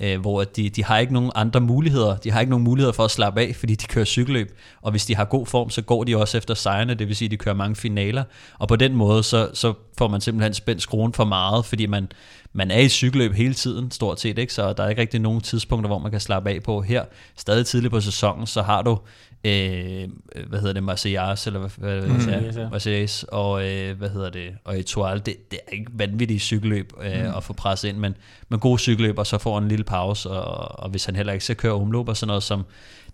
øh, hvor de, de har ikke nogen andre muligheder. De har ikke nogen muligheder for at slappe af, fordi de kører cykelløb. Og hvis de har god form, så går de også efter sejrene, det vil sige, at de kører mange finaler. Og på den måde, så, så får man simpelthen spændt skruen for meget, fordi man, man er i cykelløb hele tiden, stort set, ikke? så der er ikke rigtig nogen tidspunkter, hvor man kan slappe af på. Her, stadig tidligt på sæsonen, så har du øh, hvad hedder det, Marseilles, eller hvad, hvad mm. ja, Marseilles, og øh, hvad hedder det, og Etoile, det, det er ikke vanvittigt cykelløb øh, mm. at få presset ind, men, men god cykelløb, og så får en lille pause, og, og hvis han heller ikke skal køre omløb og sådan noget, som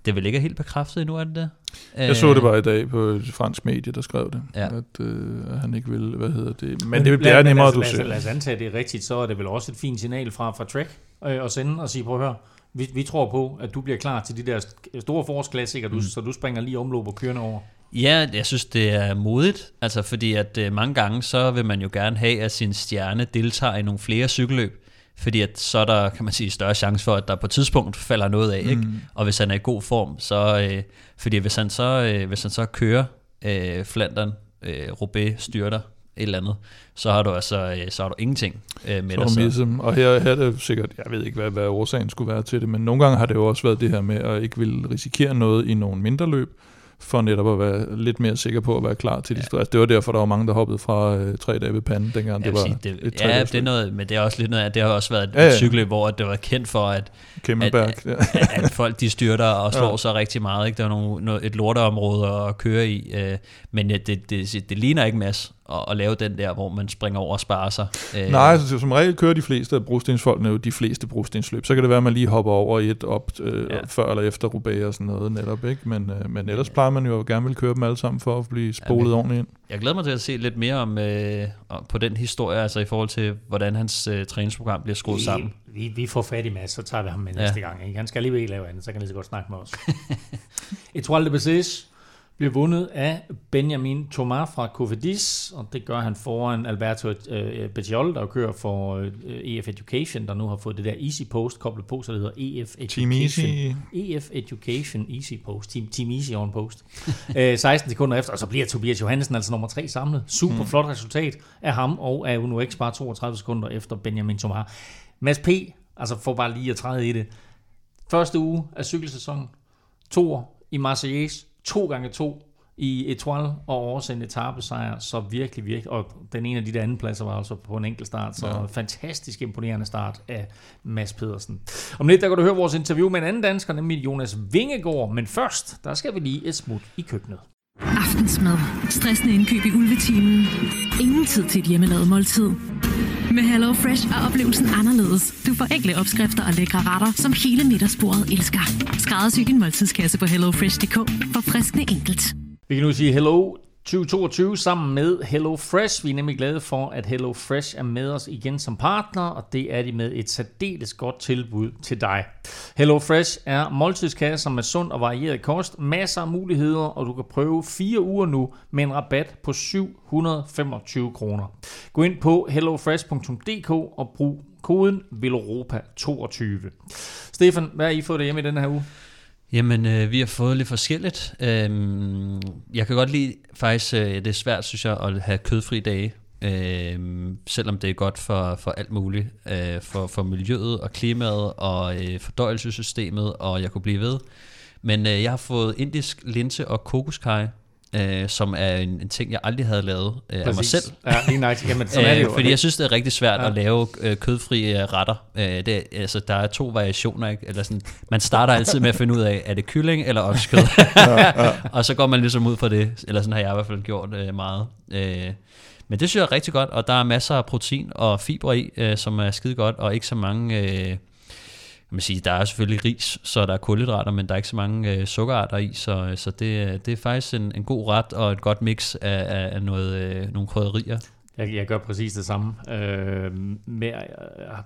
det vil ikke er helt bekræftet endnu, er det det? Jeg så det bare i dag på et fransk medie, der skrev det, ja. at øh, han ikke vil, hvad hedder det, men, men det bliver nemmere, at du ser. Lad os antage, det er rigtigt, så er det vel også et fint signal fra, fra Trek øh, at sende og sige, prøv at høre, vi, vi tror på, at du bliver klar til de der store forårsklassikere, mm. så du springer lige omløb og kørende over. Ja, jeg synes, det er modigt, altså fordi at øh, mange gange, så vil man jo gerne have, at sin stjerne deltager i nogle flere cykelløb, fordi at så er der, kan man sige, større chance for, at der på et tidspunkt falder noget af, mm. ikke? Og hvis han er i god form, så, øh, fordi hvis han så, øh, hvis han så kører øh, Flandern, øh, Roubaix styrter, et eller andet, så har du altså øh, så har du ingenting øh, med så dig. Ligesom, og her, her er det sikkert, jeg ved ikke, hvad, hvad årsagen skulle være til det, men nogle gange har det jo også været det her med at ikke vil risikere noget i nogle mindre løb, for netop at være lidt mere sikker på at være klar til de ja. Altså, det var derfor, der var mange, der hoppede fra øh, tre dage ved panden, dengang det var sige, det, et Ja, det er noget, men det er også lidt noget, det har også været et ja, ja. cykel, hvor det var kendt for, at, at, at, ja. at, at folk de styrter og slår ja. sig rigtig meget. Ikke? Der er nogle, noget, et lorteområde at køre i, øh, men ja, det, det, det ligner ikke masse at, at lave den der, hvor man springer over og sparer sig. Øh. Nej, altså, som regel kører de fleste af brostensfolkene jo de fleste brostensløb. Så kan det være, at man lige hopper over et op øh, ja. før eller efter Roubaix og sådan noget netop. Ikke? Men, øh, men ellers plejer man jo gerne vil køre dem alle sammen for at blive spolet ja, ordentligt ind. Jeg glæder mig til at se lidt mere om øh, på den historie, altså i forhold til, hvordan hans øh, træningsprogram bliver skruet vi, sammen. Vi, vi får fat i Mads, så tager vi ham med ja. næste gang. Ikke? Han skal alligevel ikke lave andet, så kan han lige så godt snakke med os. Etoile de Bezes, bliver vundet af Benjamin Thomas fra Cofidis, og det gør han foran Alberto øh, Bettiol, der kører for øh, EF Education, der nu har fået det der Easy Post koblet på, så det hedder EF Education. Team Easy. EF Education Easy Post. Team, Team Easy on Post. øh, 16 sekunder efter, og så bliver Tobias Johansen altså nummer 3 samlet. Super mm. flot resultat af ham og af Uno X bare 32 sekunder efter Benjamin Thomas. Mads P., altså for bare lige at træde i det. Første uge af cykelsæsonen, to i Marseilles, to gange to i Etoile og også en etappesejr, så virkelig, virkelig, og den ene af de der anden pladser var altså på en enkelt start, så ja. fantastisk imponerende start af Mads Pedersen. Om lidt, der kan du høre vores interview med en anden dansker, nemlig Jonas Vingegaard, men først, der skal vi lige et smut i køkkenet. Aftensmad. Stressende indkøb i ulvetimen. Ingen tid til et hjemmelavet måltid. Med Hello Fresh er oplevelsen anderledes. Du får enkle opskrifter og lækre retter, som hele middagsbordet elsker. Skræddersy din måltidskasse på hellofresh.dk. For friskende enkelt. Vi kan nu sige hello 2022 sammen med Hello Fresh. Vi er nemlig glade for, at Hello Fresh er med os igen som partner, og det er de med et særdeles godt tilbud til dig. Hello Fresh er måltidskasser med sund og varieret kost, masser af muligheder, og du kan prøve fire uger nu med en rabat på 725 kroner. Gå ind på hellofresh.dk og brug koden VELOROPA22. Stefan, hvad har I fået hjemme i den her uge? Jamen, øh, vi har fået lidt forskelligt. Øhm, jeg kan godt lide, faktisk, øh, det er svært, synes jeg, at have kødfri dage. Øh, selvom det er godt for, for alt muligt. Øh, for, for miljøet og klimaet og øh, fordøjelsessystemet, og jeg kunne blive ved. Men øh, jeg har fået indisk linse og kokoskage, øh, som er en, en ting, jeg aldrig havde lavet øh, af mig selv. Ja, lige nice. Jamen, sådan er det jo. Fordi jeg synes, det er rigtig svært ja. at lave øh, kødfri øh, retter. Øh, det, altså, der er to variationer. Ikke? Eller sådan, man starter altid med at finde ud af, er det kylling eller oksekød? ja, ja. og så går man ligesom ud for det. Eller sådan har jeg i hvert fald gjort øh, meget. Øh, men det synes jeg er rigtig godt, og der er masser af protein og fiber i, øh, som er skide godt, og ikke så mange... Øh, man sige, der er selvfølgelig ris, så der er kulhydrater, men der er ikke så mange øh, sukkerarter i, så, øh, så det, øh, det er faktisk en, en god ret og et godt mix af, af noget, øh, nogle krydderier. Jeg, jeg gør præcis det samme. Øh, med, jeg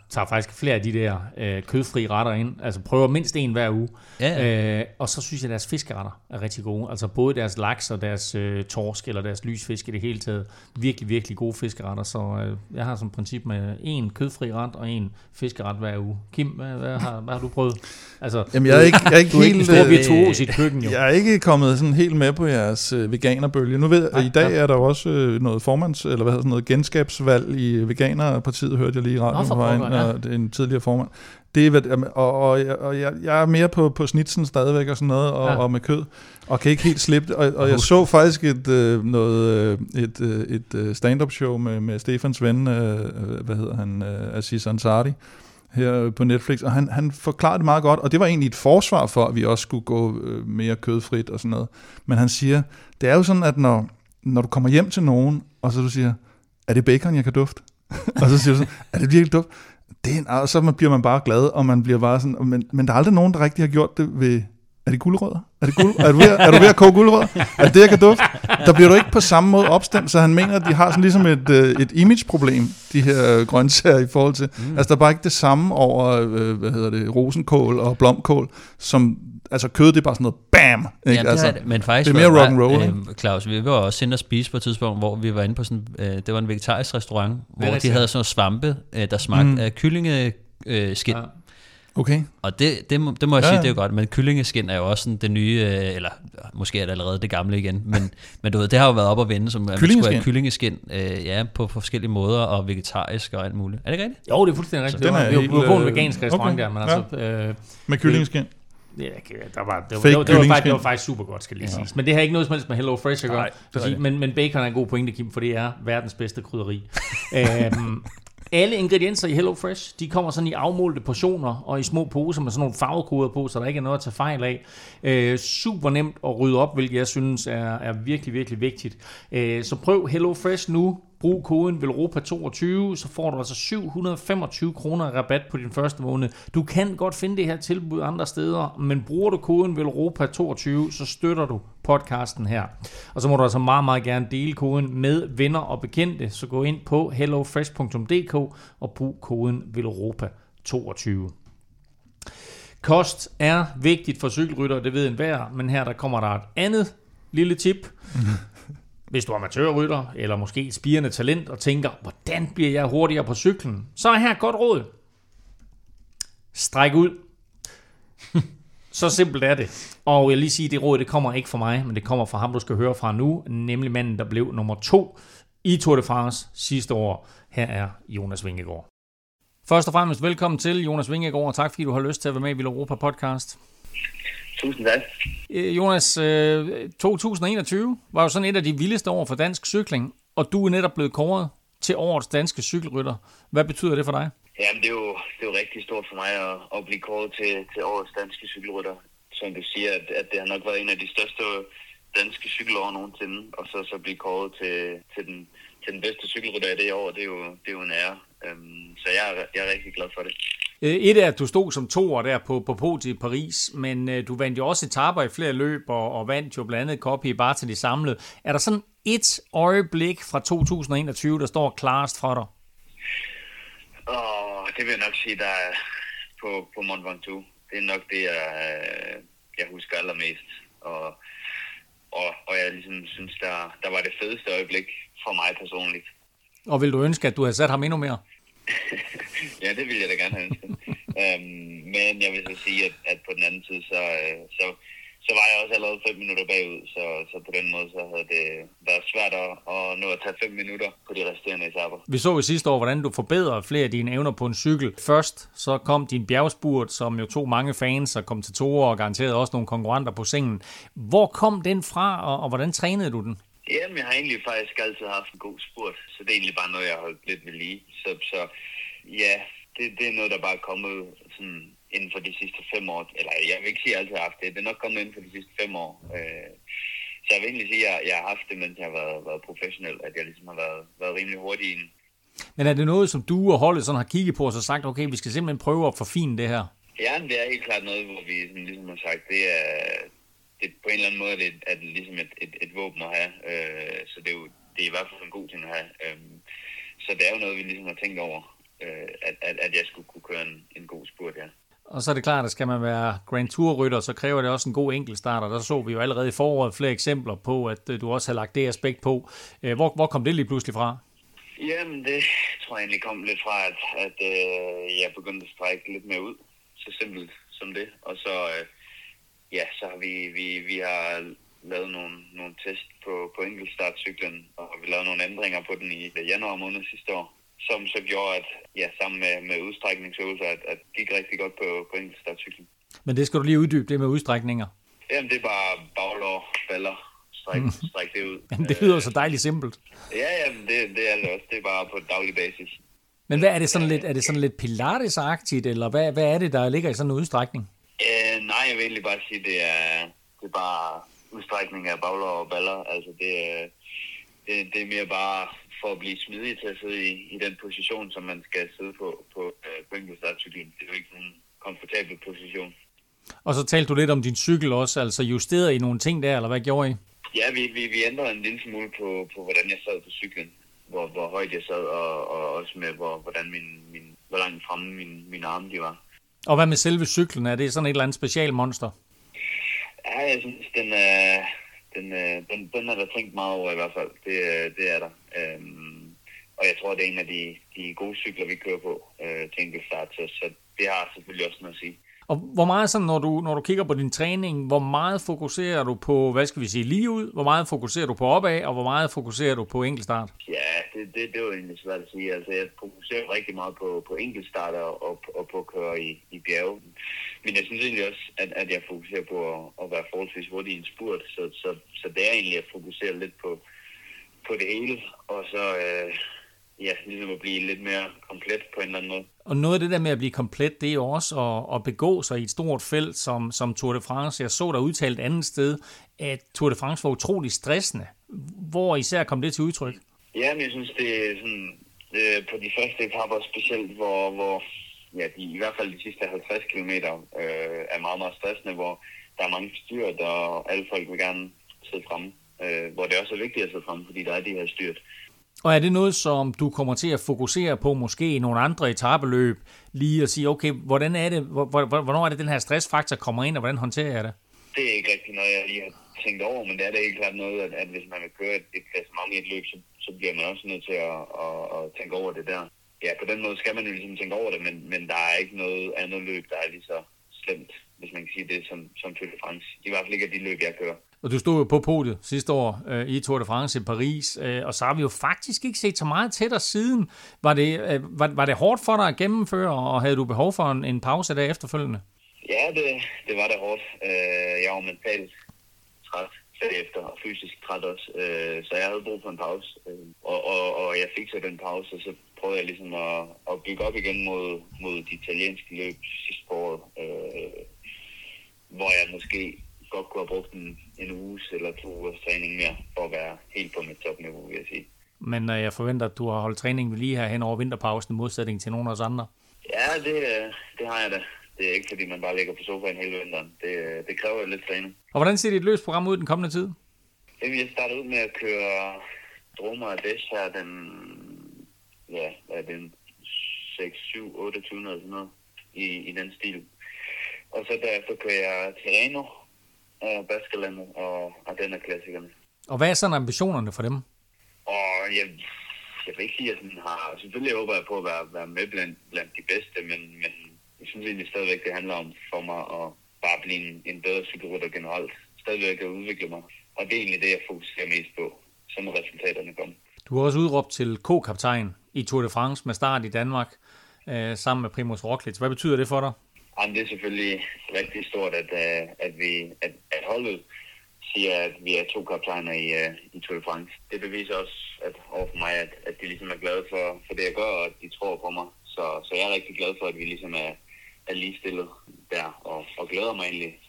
tager faktisk flere af de der øh, kødfri retter ind. Altså prøver mindst en hver uge. Ja. Øh, og så synes jeg, at deres fiskeretter er rigtig gode. Altså både deres laks og deres øh, torsk eller deres lysfisk i det hele taget. Virkelig, virkelig gode fiskeretter. Så øh, jeg har som princip med en kødfri ret og en fiskeret hver uge. Kim, hvad, hvad, har, hvad har du prøvet? Altså, Jamen jeg er ikke, jeg er ikke du helt... Du er ikke i sit køkken jo. Jeg er ikke kommet sådan helt med på jeres øh, veganerbølge. Nu ved jeg, i dag er der også øh, noget formands, eller hvad hedder sådan noget, genskabsvalg i Veganerpartiet, hørte jeg lige i radioen på vejen, ja. og en tidligere formand. Det er, og, og, og jeg, jeg er mere på, på snitsen stadigvæk og sådan noget, og, ja. og med kød, og kan ikke helt slippe det. Og, og jeg så faktisk et, øh, noget, et, et stand-up show med, med Stefans ven, hvad hedder han, Aziz Ansari, her på Netflix, og han, han forklarede det meget godt, og det var egentlig et forsvar for, at vi også skulle gå mere kødfrit og sådan noget. Men han siger, det er jo sådan, at når, når du kommer hjem til nogen, og så du siger, er det bacon, jeg kan dufte? og så siger du sådan, er det virkelig duft? Det er, og så bliver man bare glad, og man bliver bare sådan, men, men der er aldrig nogen, der rigtig har gjort det ved, er det guldrødder? Er, det guld, er, du ved, er du ved at koge guldrødder? Er det det, jeg kan dufte? Der bliver du ikke på samme måde opstemt, så han mener, at de har sådan ligesom et, øh, et image-problem, de her grøntsager i forhold til. Mm. Altså, der er bare ikke det samme over, øh, hvad hedder det, rosenkål og blomkål, som altså kød, det er bare sådan noget bam. Ikke? Ja, det altså, det. Men faktisk det er mere rock and roll. Øh, Claus, vi var også inde og spise på et tidspunkt, hvor vi var inde på sådan, øh, det var en vegetarisk restaurant, hvor de havde sådan noget svampe, øh, der smagte mm. af kyllingeskin. Øh, ja. Okay. Og det, det, må, det må jeg ja, sige, det er jo godt, men kyllingeskin er jo også sådan det nye, øh, eller måske er det allerede det gamle igen, men, men du ved, det har jo været op at vende, som at skulle have kyllingeskin øh, ja, på, på forskellige måder, og vegetarisk og alt muligt. Er det rigtigt? Jo, det er fuldstændig rigtigt. Så det var, vi var på en vegansk restaurant okay. der, men altså... Øh, Med kyllingeskin? Ja, der var, det, var, det, var, det, var faktisk, det var faktisk super godt, skal lige ja. siges. Men det har ikke noget som helst med Hello Fresh at gøre. Nej, men, men bacon er en god pointe, Kim, for det er verdens bedste krydderi. øhm, alle ingredienser i HelloFresh, de kommer sådan i afmålte portioner og i små poser med sådan nogle farvekoder på, så der ikke er noget at tage fejl af. Øh, super nemt at rydde op, hvilket jeg synes er, er virkelig, virkelig vigtigt. Øh, så prøv HelloFresh nu. Brug koden VELROPA22, så får du altså 725 kroner rabat på din første måned. Du kan godt finde det her tilbud andre steder, men bruger du koden VELROPA22, så støtter du podcasten her. Og så må du altså meget, meget gerne dele koden med venner og bekendte, så gå ind på hellofresh.dk og brug koden VELROPA22. Kost er vigtigt for cykelrytter, det ved enhver, men her der kommer der et andet lille tip. Mhm. Hvis du er amatørrytter, eller måske et spirende talent, og tænker, hvordan bliver jeg hurtigere på cyklen, så er her et godt råd. Stræk ud. så simpelt er det. Og jeg vil lige sige, at det råd det kommer ikke fra mig, men det kommer fra ham, du skal høre fra nu, nemlig manden, der blev nummer to i Tour de France sidste år. Her er Jonas Vingegaard. Først og fremmest velkommen til Jonas Vingegaard, og tak fordi du har lyst til at være med i Vild Europa podcast. Tusind tak. Øh, Jonas, 2021 var jo sådan et af de vildeste år for dansk cykling, og du er netop blevet kåret til årets danske cykelrytter. Hvad betyder det for dig? Jamen, det er jo, det er jo rigtig stort for mig at, at blive kåret til, til årets danske cykelrytter. Som du siger, at, at det har nok været en af de største danske cykelår nogensinde, og så, så blive kåret til, til, den, til den bedste cykelrytter i det år, det er jo, det er jo en ære. Um, så jeg er, jeg er rigtig glad for det. Øh, et er, at du stod som toer der på, på podiet i Paris, men uh, du vandt jo også etaper i flere løb, og, og vandt jo blandt andet Copy bare til de samlede. Er der sådan et øjeblik fra 2021, der står klarest for dig? Og det vil jeg nok sige, der er på, på Mont Ventoux. Det er nok det, jeg, jeg husker allermest. Og, og, og jeg ligesom synes, der, der var det fedeste øjeblik for mig personligt. Og vil du ønske, at du havde sat ham endnu mere? Ja, det ville jeg da gerne have ønsket. øhm, men jeg vil så sige, at, at på den anden side, så, øh, så, så var jeg også allerede fem minutter bagud, så, så på den måde så havde det været svært at, at nå at tage fem minutter på de resterende etaper. Vi så i sidste år, hvordan du forbedrede flere af dine evner på en cykel. Først så kom din bjergspurt, som jo tog mange fans og kom til to og garanterede også nogle konkurrenter på sengen. Hvor kom den fra, og, og hvordan trænede du den? Jamen, jeg har egentlig faktisk altid haft en god spurt, så det er egentlig bare noget, jeg har holdt lidt ved lige. Så, så ja, det, det er noget, der bare er kommet sådan inden for de sidste fem år. Eller jeg vil ikke sige, at jeg altid har haft det. Det er nok kommet inden for de sidste fem år. Øh, så jeg vil egentlig sige, at jeg, jeg har haft det, mens jeg har været, været professionel. At jeg ligesom har været, været rimelig hurtig i Men er det noget, som du og holdet sådan har kigget på og så sagt, okay, vi skal simpelthen prøve at forfine det her? Ja, det er helt klart noget, hvor vi sådan, ligesom har sagt, det er, det, på en eller anden måde er det, er det ligesom et, et, et våben at have. Øh, så det er jo det er i hvert fald en god ting at have. Øh, så det er jo noget, vi ligesom har tænkt over, øh, at, at, at jeg skulle kunne køre en, en god spurt, ja. Og så er det klart, at skal man være Grand Tour-rytter, så kræver det også en god enkeltstart, og der så vi jo allerede i foråret flere eksempler på, at øh, du også har lagt det aspekt på. Øh, hvor, hvor kom det lige pludselig fra? Jamen, det tror jeg egentlig kom lidt fra, at, at øh, jeg begyndte at strække lidt mere ud. Så simpelt som det. Og så, øh, ja, så har vi, vi, vi har lavet nogle, nogle test på, på enkeltstartcyklen, og vi lavet nogle ændringer på den i januar måned sidste år som så gjorde, at ja, sammen med, med udstrækningsøvelser, at, at det gik rigtig godt på, på enkeltstartcyklen. Men det skal du lige uddybe, det med udstrækninger. Jamen, det er bare baglår, baller, stræk, mm. stræk det ud. Men det lyder så dejligt simpelt. Ja, ja, det, det er det også. Det er bare på daglig basis. Men hvad er det sådan lidt, er det sådan lidt pilates eller hvad, hvad er det, der ligger i sådan en udstrækning? Øh, nej, jeg vil egentlig bare sige, det er, det er bare udstrækning af baglår og baller. Altså, det, det, det er mere bare for at blive smidig til at sidde i, i den position, som man skal sidde på på, øh, enkeltstartcyklen. Det er jo ikke en komfortabel position. Og så talte du lidt om din cykel også, altså justeret i nogle ting der, eller hvad gjorde I? Ja, vi, vi, vi ændrede en lille smule på, på, hvordan jeg sad på cyklen. Hvor, hvor højt jeg sad, og, og også med, hvor, hvordan min, min, hvor langt fremme min, mine arme de var. Og hvad med selve cyklen? Er det sådan et eller andet specialmonster? Ja, jeg synes, den er, den, øh, den, den er der tænkt meget over i hvert fald. Det, øh, det er der. Øhm, og jeg tror, det er en af de, de gode cykler, vi kører på øh, til enkeltstart, så, så det har selvfølgelig også noget at sige. Og hvor meget sådan, når du, når du kigger på din træning, hvor meget fokuserer du på, hvad skal vi sige, lige ud? Hvor meget fokuserer du på opad, og hvor meget fokuserer du på enkeltstart? Ja, det, det, det er jo egentlig svært at sige. Altså, jeg fokuserer rigtig meget på, på enkeltstart og, og, og på at køre i, i bjerge. Men jeg synes egentlig også, at, at jeg fokuserer på at, at være forholdsvis hurtig i en spurt. Så, så, så det er egentlig at fokusere lidt på, på det hele, og så øh, ja, ligesom at blive lidt mere komplet på en eller anden måde. Og noget af det der med at blive komplet, det er jo også at, at begå sig i et stort felt som, som Tour de France. Jeg så der udtalt et andet sted, at Tour de France var utrolig stressende. Hvor især kom det til udtryk? Ja, men jeg synes, det er sådan, øh, på de første etapper specielt, hvor, hvor ja, de, i hvert fald de sidste 50 km øh, er meget, meget stressende, hvor der er mange styrt, og alle folk vil gerne sidde fremme. Øh, hvor det også er vigtigt at sidde fremme, fordi der er de her styrt. Og er det noget, som du kommer til at fokusere på, måske i nogle andre etabeløb, lige at sige, okay, hvordan er det, hvornår er det, den her stressfaktor kommer ind, og hvordan håndterer jeg det? Det er ikke rigtig noget, jeg lige har tænkt over, men det er da helt klart noget, at, at hvis man vil køre et, et klassement i et løb, så, så bliver man også nødt til at, at, at tænke over det der. Ja, på den måde skal man jo ligesom tænke over det, men, men der er ikke noget andet løb, der er lige så slemt, hvis man kan sige det, som, som Tour de France. I hvert fald ikke af de løb, jeg kører. Og du stod jo på podiet sidste år øh, i Tour de France i Paris, øh, og så har vi jo faktisk ikke set så meget til dig siden. Var det, øh, var, var det hårdt for dig at gennemføre, og havde du behov for en, en pause der efterfølgende? Ja, det, det var da hårdt. Øh, jeg var mentalt træt efter og fysisk træt også. Øh, så jeg havde brug for en pause. Øh, og, og, og jeg fik så den pause, og så prøvede jeg ligesom at, at bygge op igen mod, mod de italienske løb sidste år, øh, hvor jeg måske godt kunne have brugt en, en uges eller to ugers træning mere, for at være helt på mit topniveau, vil jeg sige. Men øh, jeg forventer, at du har holdt træningen lige her hen over vinterpausen, i modsætning til nogle af os andre. Ja, det, øh, det har jeg da. Det er ikke, fordi man bare ligger på sofaen hele vinteren. Det, øh, det kræver lidt træning. Og hvordan ser dit løsprogram ud den kommende tid? Jamen, jeg starter ud med at køre Droma og Dash her den, ja, hvad er den 6, 7, 28 eller sådan noget i, i den stil. Og så derefter kører jeg Tirreno, uh, Baskerlandet og Ardenner-klassikerne. Og hvad er sådan ambitionerne for dem? Og jeg, jeg vil ikke sige, at jeg har... Selvfølgelig håber jeg på at være, være med blandt, blandt de bedste, men, men jeg synes egentlig stadigvæk, det handler om for mig at bare blive en, en bedre cykelrytter generelt. Stadigvæk at udvikle mig. Og det er egentlig det, jeg fokuserer mest på. Så må resultaterne komme. Du har også udråbt til K-kaptajn i Tour de France med start i Danmark øh, sammen med Primoz Roglic. Hvad betyder det for dig? Jamen, det er selvfølgelig rigtig stort, at, øh, at, vi, at, at holdet siger, at vi er to kaptajner i, uh, i Tour de France. Det beviser også at, over for mig, at, at de ligesom er glade for, for det, jeg gør, og at de tror på mig. Så, så jeg er rigtig glad for, at vi ligesom er, er ligestillet der, og, og glæder mig egentlig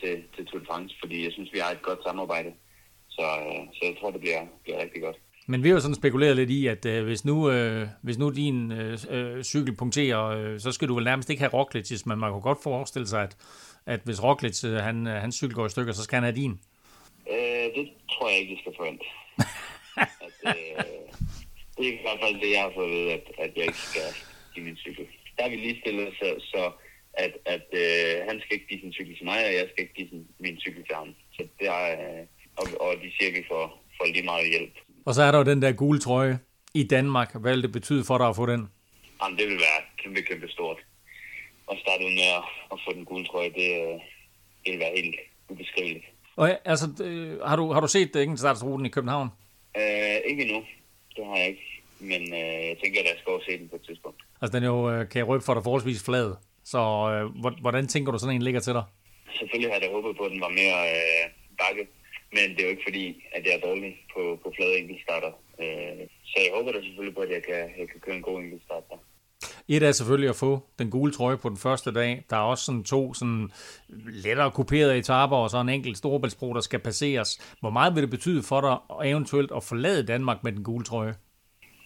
til, til Tour de France, fordi jeg synes, vi har et godt samarbejde. Så, uh, så jeg tror, det bliver, bliver rigtig godt. Men vi har jo sådan spekuleret lidt i, at øh, hvis, nu, øh, hvis nu din øh, øh, cykel punkterer, øh, så skal du vel nærmest ikke have Roglic, men man kunne godt forestille sig, at, at hvis Roglic, øh, han, øh, hans cykel går i stykker, så skal han have din. Øh, det tror jeg ikke, vi skal forvente. at, øh, det er i hvert fald det, jeg har fået at vide, at, at jeg ikke skal give min cykel. Der er vi lige stillet, så, så at, at øh, han skal ikke give sin cykel til mig, og jeg skal ikke give sin, min cykel til ham. Så det er, øh, og, og de siger, at vi får, får lige meget hjælp. Og så er der jo den der gule trøje i Danmark. Hvad vil det betyde for dig at få den? Jamen, det vil være kæmpe, kæmpe stort. At starte ud med at, at få den gule trøje, det, øh, det vil være helt ubeskriveligt. Og ja, altså, øh, har, du, har du set enkeltstartsruten i København? Øh, ikke endnu. Det har jeg ikke. Men øh, jeg tænker, at jeg skal også se den på et tidspunkt. Altså, den er jo, øh, kan jeg røbe for dig, forholdsvis flad. Så øh, hvordan tænker du sådan en ligger til dig? Selvfølgelig havde jeg håbet på, at den var mere øh, bakket. Men det er jo ikke fordi, at jeg er dårlig på, på flade enkeltstarter. Øh, så jeg håber da selvfølgelig på, at jeg kan, jeg kan køre en god enkeltstart der. Et er selvfølgelig at få den gule trøje på den første dag. Der er også sådan to sådan lettere kuperede etaper og så en enkelt storebæltsbro, der skal passeres. Hvor meget vil det betyde for dig eventuelt at forlade Danmark med den gule trøje?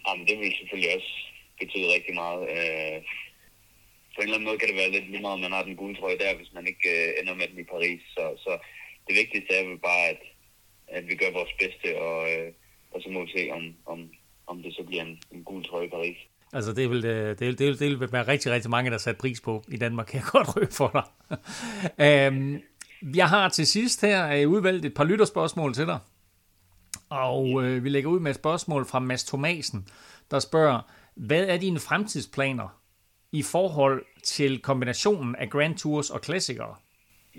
Jamen, det vil selvfølgelig også betyde rigtig meget. Øh, på en eller anden måde kan det være lidt lige meget, om man har den gule trøje der, hvis man ikke øh, ender med den i Paris. Så, så det vigtigste er vel bare, at, at vi gør vores bedste, og, øh, og så må vi se, om, om, om det så bliver en, en gul trøje i Paris. Altså, det vil, øh, det, vil, det, vil, det vil være rigtig, rigtig mange, der sat pris på i Danmark, kan jeg godt røbe for dig. um, jeg har til sidst her øh, udvalgt et par lytterspørgsmål til dig. Og øh, vi lægger ud med et spørgsmål fra Mads Thomasen, der spørger, hvad er dine fremtidsplaner i forhold til kombinationen af Grand Tours og klassikere?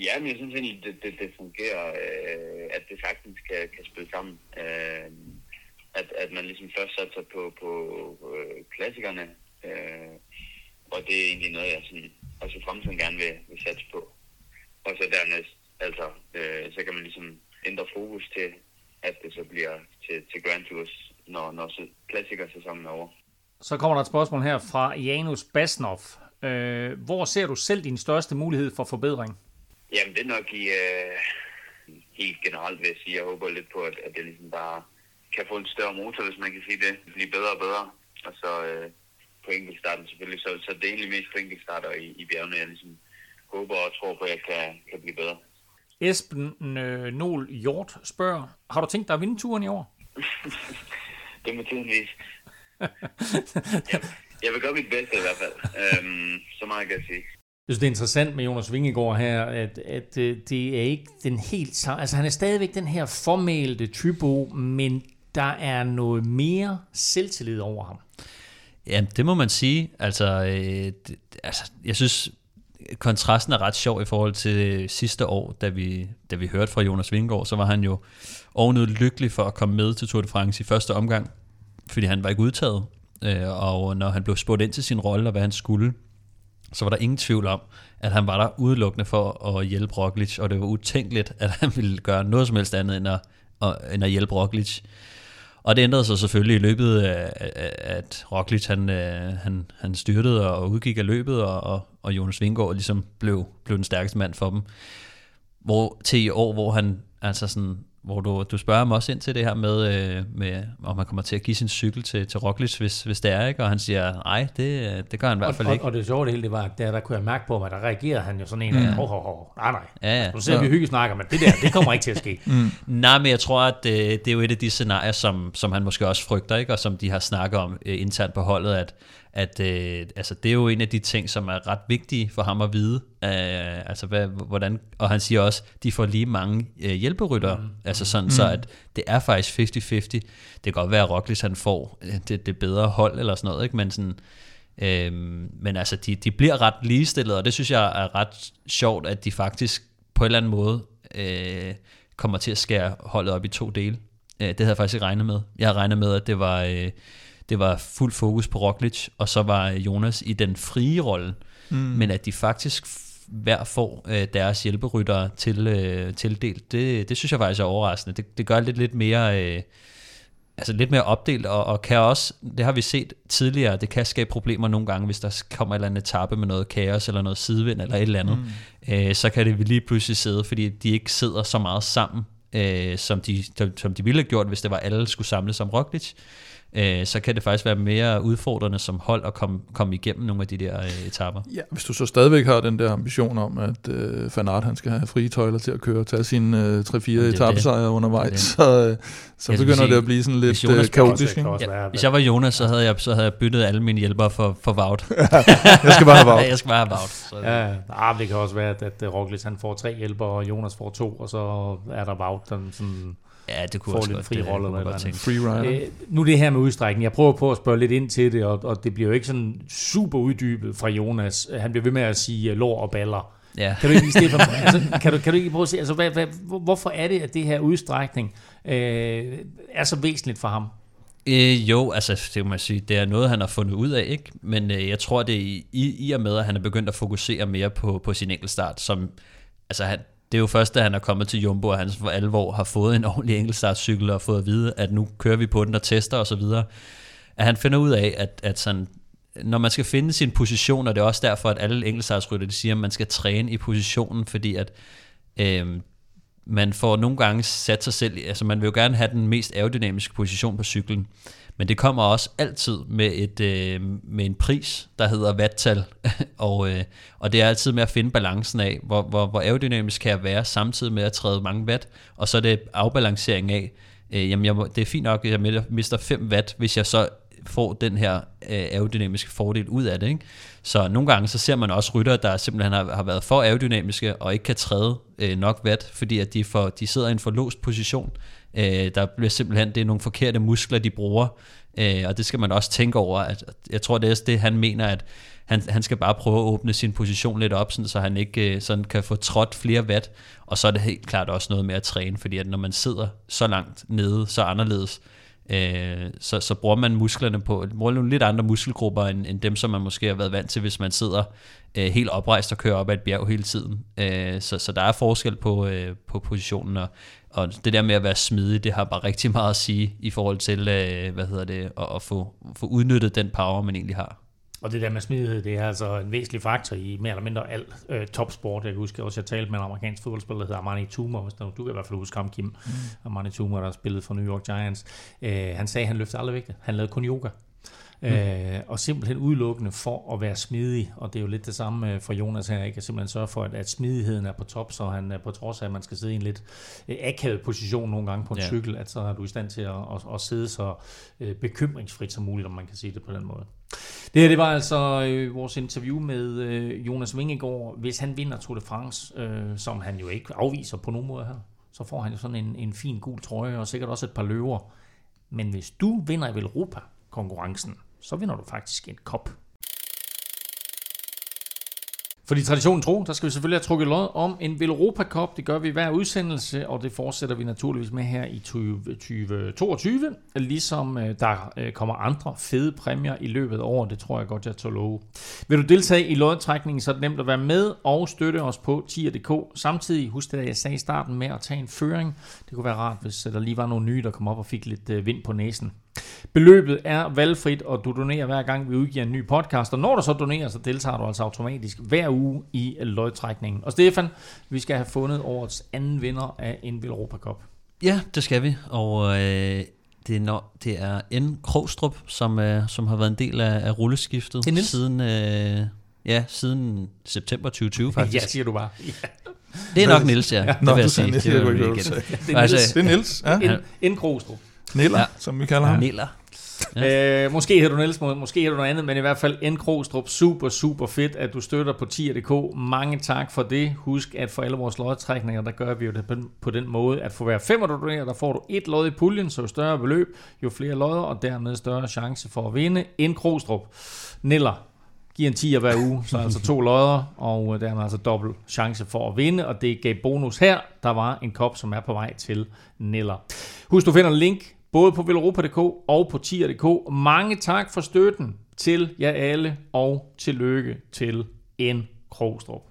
Ja, men jeg synes egentlig, det, det, det fungerer, øh, at det faktisk kan, kan spille sammen. Øh, at, at man ligesom først satser på, på øh, klassikerne, øh, og det er egentlig noget, jeg sådan, også i fremtiden gerne vil, vil satse på. Og så dernæst, altså, øh, så kan man ligesom ændre fokus til, at det så bliver til, til Grand Tours, når, når klassikersæsonen er over. Så kommer der et spørgsmål her fra Janus Basnov. Øh, hvor ser du selv din største mulighed for forbedring? Jamen, det er nok i, øh, helt generelt, vil jeg sige. Jeg håber lidt på, at, at det ligesom bare kan få en større motor, hvis man kan sige det. Blive bedre og bedre. Og så øh, på enkeltstarten selvfølgelig. Så, så det er egentlig mest på enkeltstarter i, i bjergene, jeg ligesom håber og tror på, at jeg kan, kan blive bedre. Esben øh, Nol Hjort spørger, har du tænkt dig at vinde turen i år? det må tiden vise. jeg, jeg vil gøre mit bedste i hvert fald. Øhm, så meget kan jeg sige. Jeg synes, det er interessant med Jonas Vingegaard her, at, at øh, det er ikke den helt... Altså, han er stadigvæk den her formælte typo, men der er noget mere selvtillid over ham. Ja, det må man sige. Altså, øh, det, altså jeg synes, kontrasten er ret sjov i forhold til øh, sidste år, da vi, da vi hørte fra Jonas Vingegaard, så var han jo ovenud lykkelig for at komme med til Tour de France i første omgang, fordi han var ikke udtaget. Øh, og når han blev spurgt ind til sin rolle og hvad han skulle, så var der ingen tvivl om, at han var der udelukkende for at hjælpe Roglic, og det var utænkeligt, at han ville gøre noget som helst andet end at, end at hjælpe Roglic. Og det ændrede sig selvfølgelig i løbet af, at Roglic han, øh, han, han styrtede og udgik af løbet, og, og Jonas Vingård ligesom blev, blev den stærkeste mand for dem. Hvor til i år, hvor han altså sådan hvor du, du spørger ham også ind til det her med, øh, med om man kommer til at give sin cykel til, til Roglic, hvis, hvis det er, ikke? og han siger, nej, det, det gør han i hvert fald og, ikke. Og, og det sjove det hele, det var, at der, der kunne jeg mærke på mig, der reagerede han jo sådan en, ja. hov, hov, hov, nej, nej, ja, ja. nu ser vi hygge snakker, men det der, det kommer ikke til at ske. mm. Nej, men jeg tror, at det, øh, det er jo et af de scenarier, som, som han måske også frygter, ikke? og som de har snakket om uh, internt på holdet, at, at øh, altså, det er jo en af de ting, som er ret vigtige for ham at vide. Øh, altså, hvad, hvordan, og han siger også, de får lige mange øh, hjælperytter, mm. altså sådan, mm. så at det er faktisk 50-50. Det kan godt være, at Roglic han får øh, det, det bedre hold eller sådan noget, ikke? men sådan, øh, men altså, de, de bliver ret ligestillet, og det synes jeg er ret sjovt, at de faktisk på en eller anden måde øh, kommer til at skære holdet op i to dele. Øh, det havde jeg faktisk ikke regnet med. Jeg havde regnet med, at det var... Øh, det var fuld fokus på Roglic, og så var Jonas i den frie rolle. Mm. Men at de faktisk hver får øh, deres hjælperyttere til, øh, tildelt, det, det synes jeg faktisk er overraskende. Det, det gør lidt, lidt mere... Øh, altså lidt mere opdelt, og, og kan også, det har vi set tidligere, det kan skabe problemer nogle gange, hvis der kommer en eller anden etape med noget kaos, eller noget sidevind, eller et eller andet, mm. øh, så kan det lige pludselig sidde, fordi de ikke sidder så meget sammen, øh, som, de, som de ville have gjort, hvis det var alle skulle samles om Roglic øh, så kan det faktisk være mere udfordrende som hold at komme, komme igennem nogle af de der øh, etapper. Ja, hvis du så stadigvæk har den der ambition om, at øh, Fanart han skal have frie tøjler til at køre og tage sine øh, 3-4 etappesejre undervejs, det. så, øh, så begynder sige, det at blive sådan lidt øh, kaotisk. Ja, hvis jeg var Jonas, så havde jeg, så havde jeg byttet alle mine hjælpere for, for Vaut. jeg skal bare have Vaut. jeg skal bare have Vaut. Så. Ja, ah, det kan også være, at, at Roglic han får tre hjælpere, og Jonas får to, og så er der Vaut, den sådan Ja, det kunne også lidt fri rolle eller noget. Free rider. Øh, nu det her med udstrækning. Jeg prøver på at spørge lidt ind til det, og, og det bliver jo ikke sådan super uddybet fra Jonas. Han bliver ved med at sige uh, lår og baller. Ja. Kan du ikke, Stefan, altså, kan, du, kan du ikke prøve at se, altså, hvad, hvad, hvorfor er det, at det her udstrækning øh, er så væsentligt for ham? Øh, jo, altså det kan man sige, det er noget, han har fundet ud af, ikke? Men øh, jeg tror, det er i, i og med, at han er begyndt at fokusere mere på, på sin enkeltstart, som, altså han, det er jo først, da han er kommet til Jumbo, og han for alvor har fået en ordentlig enkeltstartscykel og fået at vide, at nu kører vi på den og tester osv., at han finder ud af, at, at sådan, når man skal finde sin position, og det er også derfor, at alle enkeltstartsrytter de siger, at man skal træne i positionen, fordi at øh, man får nogle gange sat sig selv, altså man vil jo gerne have den mest aerodynamiske position på cyklen, men det kommer også altid med, et, øh, med en pris, der hedder vattal, og, øh, og det er altid med at finde balancen af, hvor, hvor, hvor aerodynamisk kan jeg være, samtidig med at træde mange watt, og så er det afbalancering af, øh, jamen jeg må, det er fint nok, at jeg mister 5 watt, hvis jeg så får den her øh, aerodynamiske fordel ud af det. Ikke? Så nogle gange så ser man også rytter, der simpelthen har, har været for aerodynamiske og ikke kan træde øh, nok watt, fordi at de, for, de sidder i en for låst position. Øh, der bliver simpelthen, det er nogle forkerte muskler, de bruger, øh, og det skal man også tænke over. At, jeg tror, det er det, han mener, at han, han skal bare prøve at åbne sin position lidt op, sådan, så han ikke øh, sådan kan få trådt flere watt, og så er det helt klart også noget med at træne, fordi at når man sidder så langt nede, så anderledes, øh, så, så bruger man musklerne på, bruger nogle lidt andre muskelgrupper, end, end dem, som man måske har været vant til, hvis man sidder øh, helt oprejst og kører op ad et bjerg hele tiden. Øh, så, så der er forskel på, øh, på positionen, og, og det der med at være smidig, det har bare rigtig meget at sige i forhold til, øh, hvad hedder det, at, at få, få udnyttet den power, man egentlig har. Og det der med smidighed, det er altså en væsentlig faktor i mere eller mindre al øh, topsport. Jeg kan huske også, jeg talte med en amerikansk fodboldspiller, der hedder Armani Toomer, hvis du, du kan i hvert fald huske ham, Kim. Mm. Armani Toomer, der har spillet for New York Giants. Øh, han sagde, at han løftede aldrig vægte. Han lavede kun yoga. Mm. Øh, og simpelthen udelukkende for at være smidig, og det er jo lidt det samme øh, for Jonas her, ikke? at simpelthen sørge for, at, at smidigheden er på top, så han er på trods af, at man skal sidde i en lidt øh, akavet position nogle gange på en ja. cykel, at så er du i stand til at, at, at sidde så øh, bekymringsfrit som muligt, om man kan sige det på den måde. Det her det var altså øh, vores interview med øh, Jonas Vingegaard. Hvis han vinder Tour de France, øh, som han jo ikke afviser på nogen måde her, så får han jo sådan en, en fin gul trøje og sikkert også et par løver. Men hvis du vinder i Europa-konkurrencen, så vinder du faktisk en kop. Fordi traditionen tro, der skal vi selvfølgelig have trukket lod om en Velropa Cup. Det gør vi hver udsendelse, og det fortsætter vi naturligvis med her i 2022. Ligesom øh, der øh, kommer andre fede præmier i løbet af året, det tror jeg godt, jeg tager love. Vil du deltage i lodtrækningen, så er det nemt at være med og støtte os på tier.dk. Samtidig husk det, jeg sagde i starten med at tage en føring. Det kunne være rart, hvis øh, der lige var nogle nye, der kom op og fik lidt vind på næsen. Beløbet er valgfrit, og du donerer hver gang, vi udgiver en ny podcast. Og når du så donerer, så deltager du altså automatisk hver uge i lodtrækningen. Og Stefan, vi skal have fundet årets anden vinder af en Europa Cup. Ja, det skal vi. Og øh, det, er når, det er N. Krogstrup, som, øh, som har været en del af, af rulleskiftet det er siden, øh, ja, siden september 2020 faktisk. ja, siger du bare. Ja. Det er nok Nils, ja. ja det vil jeg sige. Det, det, det, det, det, det, er Niels. det er Niels. Ja. N. Krogstrup. Niller, ja. som vi kalder ham. Niller. Ja. Øh, måske hedder du Niels, måske hedder du noget andet, men i hvert fald N. Krogstrup, super, super fedt, at du støtter på tier.dk. Mange tak for det. Husk, at for alle vores lodtrækninger, der gør vi jo det på den måde, at for hver fem du donerer, der får du et lod i puljen, så jo større beløb, jo flere lodder, og dermed større chance for at vinde. N. Krogstrup, Niller, giver en 10 hver uge, så altså to lodder, og dermed altså dobbelt chance for at vinde, og det gav bonus her. Der var en kop, som er på vej til Niller. Husk, du finder en link både på velropa.dk og på tier.dk. Mange tak for støtten til jer alle, og tillykke til en Krogstrup.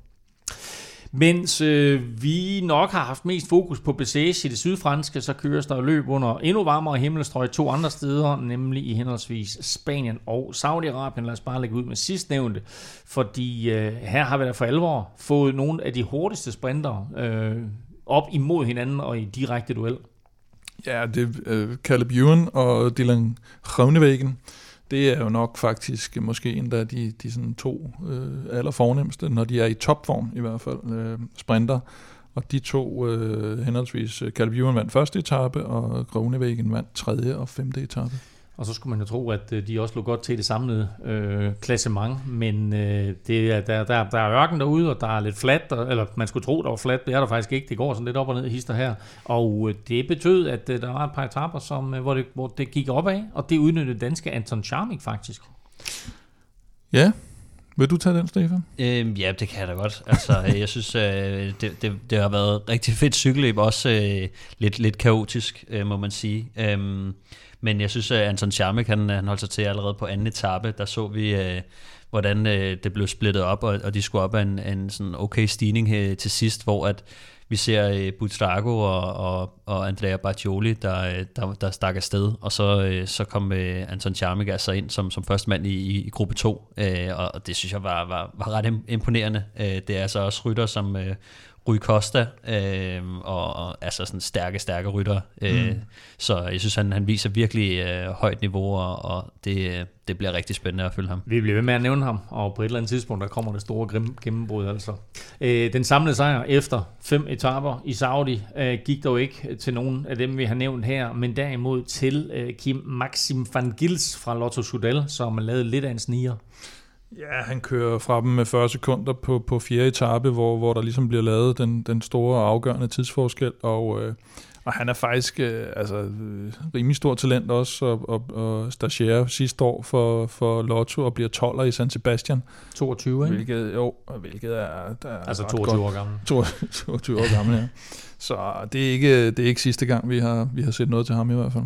Mens øh, vi nok har haft mest fokus på Bessage i det sydfranske, så køres der løb under endnu varmere himmelstrøg to andre steder, nemlig i henholdsvis Spanien og Saudi-Arabien. Lad os bare lægge ud med sidstnævnte, fordi øh, her har vi da for alvor fået nogle af de hurtigste sprinter øh, op imod hinanden og i direkte duel. Ja, det er Caleb Ewan og Dylan Groenewegen. Det er jo nok faktisk måske en af de, de sådan to øh, allerfornemmeste, når de er i topform i hvert fald, øh, sprinter. Og de to, øh, henholdsvis Caleb Ewan vandt første etape, og Groenewegen vandt tredje og femte etape. Og så skulle man jo tro, at øh, de også lå godt til det samlede øh, klassement, men øh, det er, der, der, der er ørken derude, og der er lidt fladt, eller man skulle tro, der var fladt, det er der faktisk ikke. Det går sådan lidt op og ned i hister her, og øh, det betød, at øh, der var et par etapper, som, øh, hvor, det, hvor det gik opad, og det udnyttede danske Anton Charmik faktisk. Ja, vil du tage den, Stefan? Øhm, ja, det kan jeg da godt. Altså, jeg synes, øh, det, det, det har været rigtig fedt cykelløb, også øh, lidt, lidt kaotisk, øh, må man sige. Øhm, men jeg synes, at Anton Scharmek, han, han holdt sig til allerede på anden etape. Der så vi, øh, hvordan øh, det blev splittet op, og, og de skulle op af en, en sådan okay stigning her til sidst, hvor at vi ser øh, Butrago og, og, og Andrea Bargioli, der, øh, der, der stak afsted, og så, øh, så kom øh, Anton Charmik altså ind som, som første mand i, i gruppe 2, øh, og det synes jeg var, var, var ret imponerende. Øh, det er altså også rytter som øh, Rui Costa, øh, og, og altså sådan stærke, stærke rytter. Øh, mm. Så jeg synes, han, han viser virkelig øh, højt niveau, og, og det, det bliver rigtig spændende at følge ham. Vi bliver ved med at nævne ham, og på et eller andet tidspunkt, der kommer det store gennembrud altså. Øh, den samlede sejr efter fem etaper i Saudi øh, gik dog ikke til nogen af dem, vi har nævnt her, men derimod til øh, Kim Maxim van Gils fra Lotto Sudal, som lavet lidt af en sniger. Ja, han kører fra dem med 40 sekunder på, på fjerde etape, hvor, hvor der ligesom bliver lavet den, den store afgørende tidsforskel, og, øh, og han er faktisk øh, altså, øh, rimelig stor talent også, og, og, og stagiaire sidste år for, for Lotto og bliver 12'er i San Sebastian. 22, ikke? Hvilket, jo, hvilket er... Der er altså 22 godt. år gammel. 22 år gammel, ja. Så det er, ikke, det er ikke sidste gang, vi har, vi har set noget til ham i hvert fald.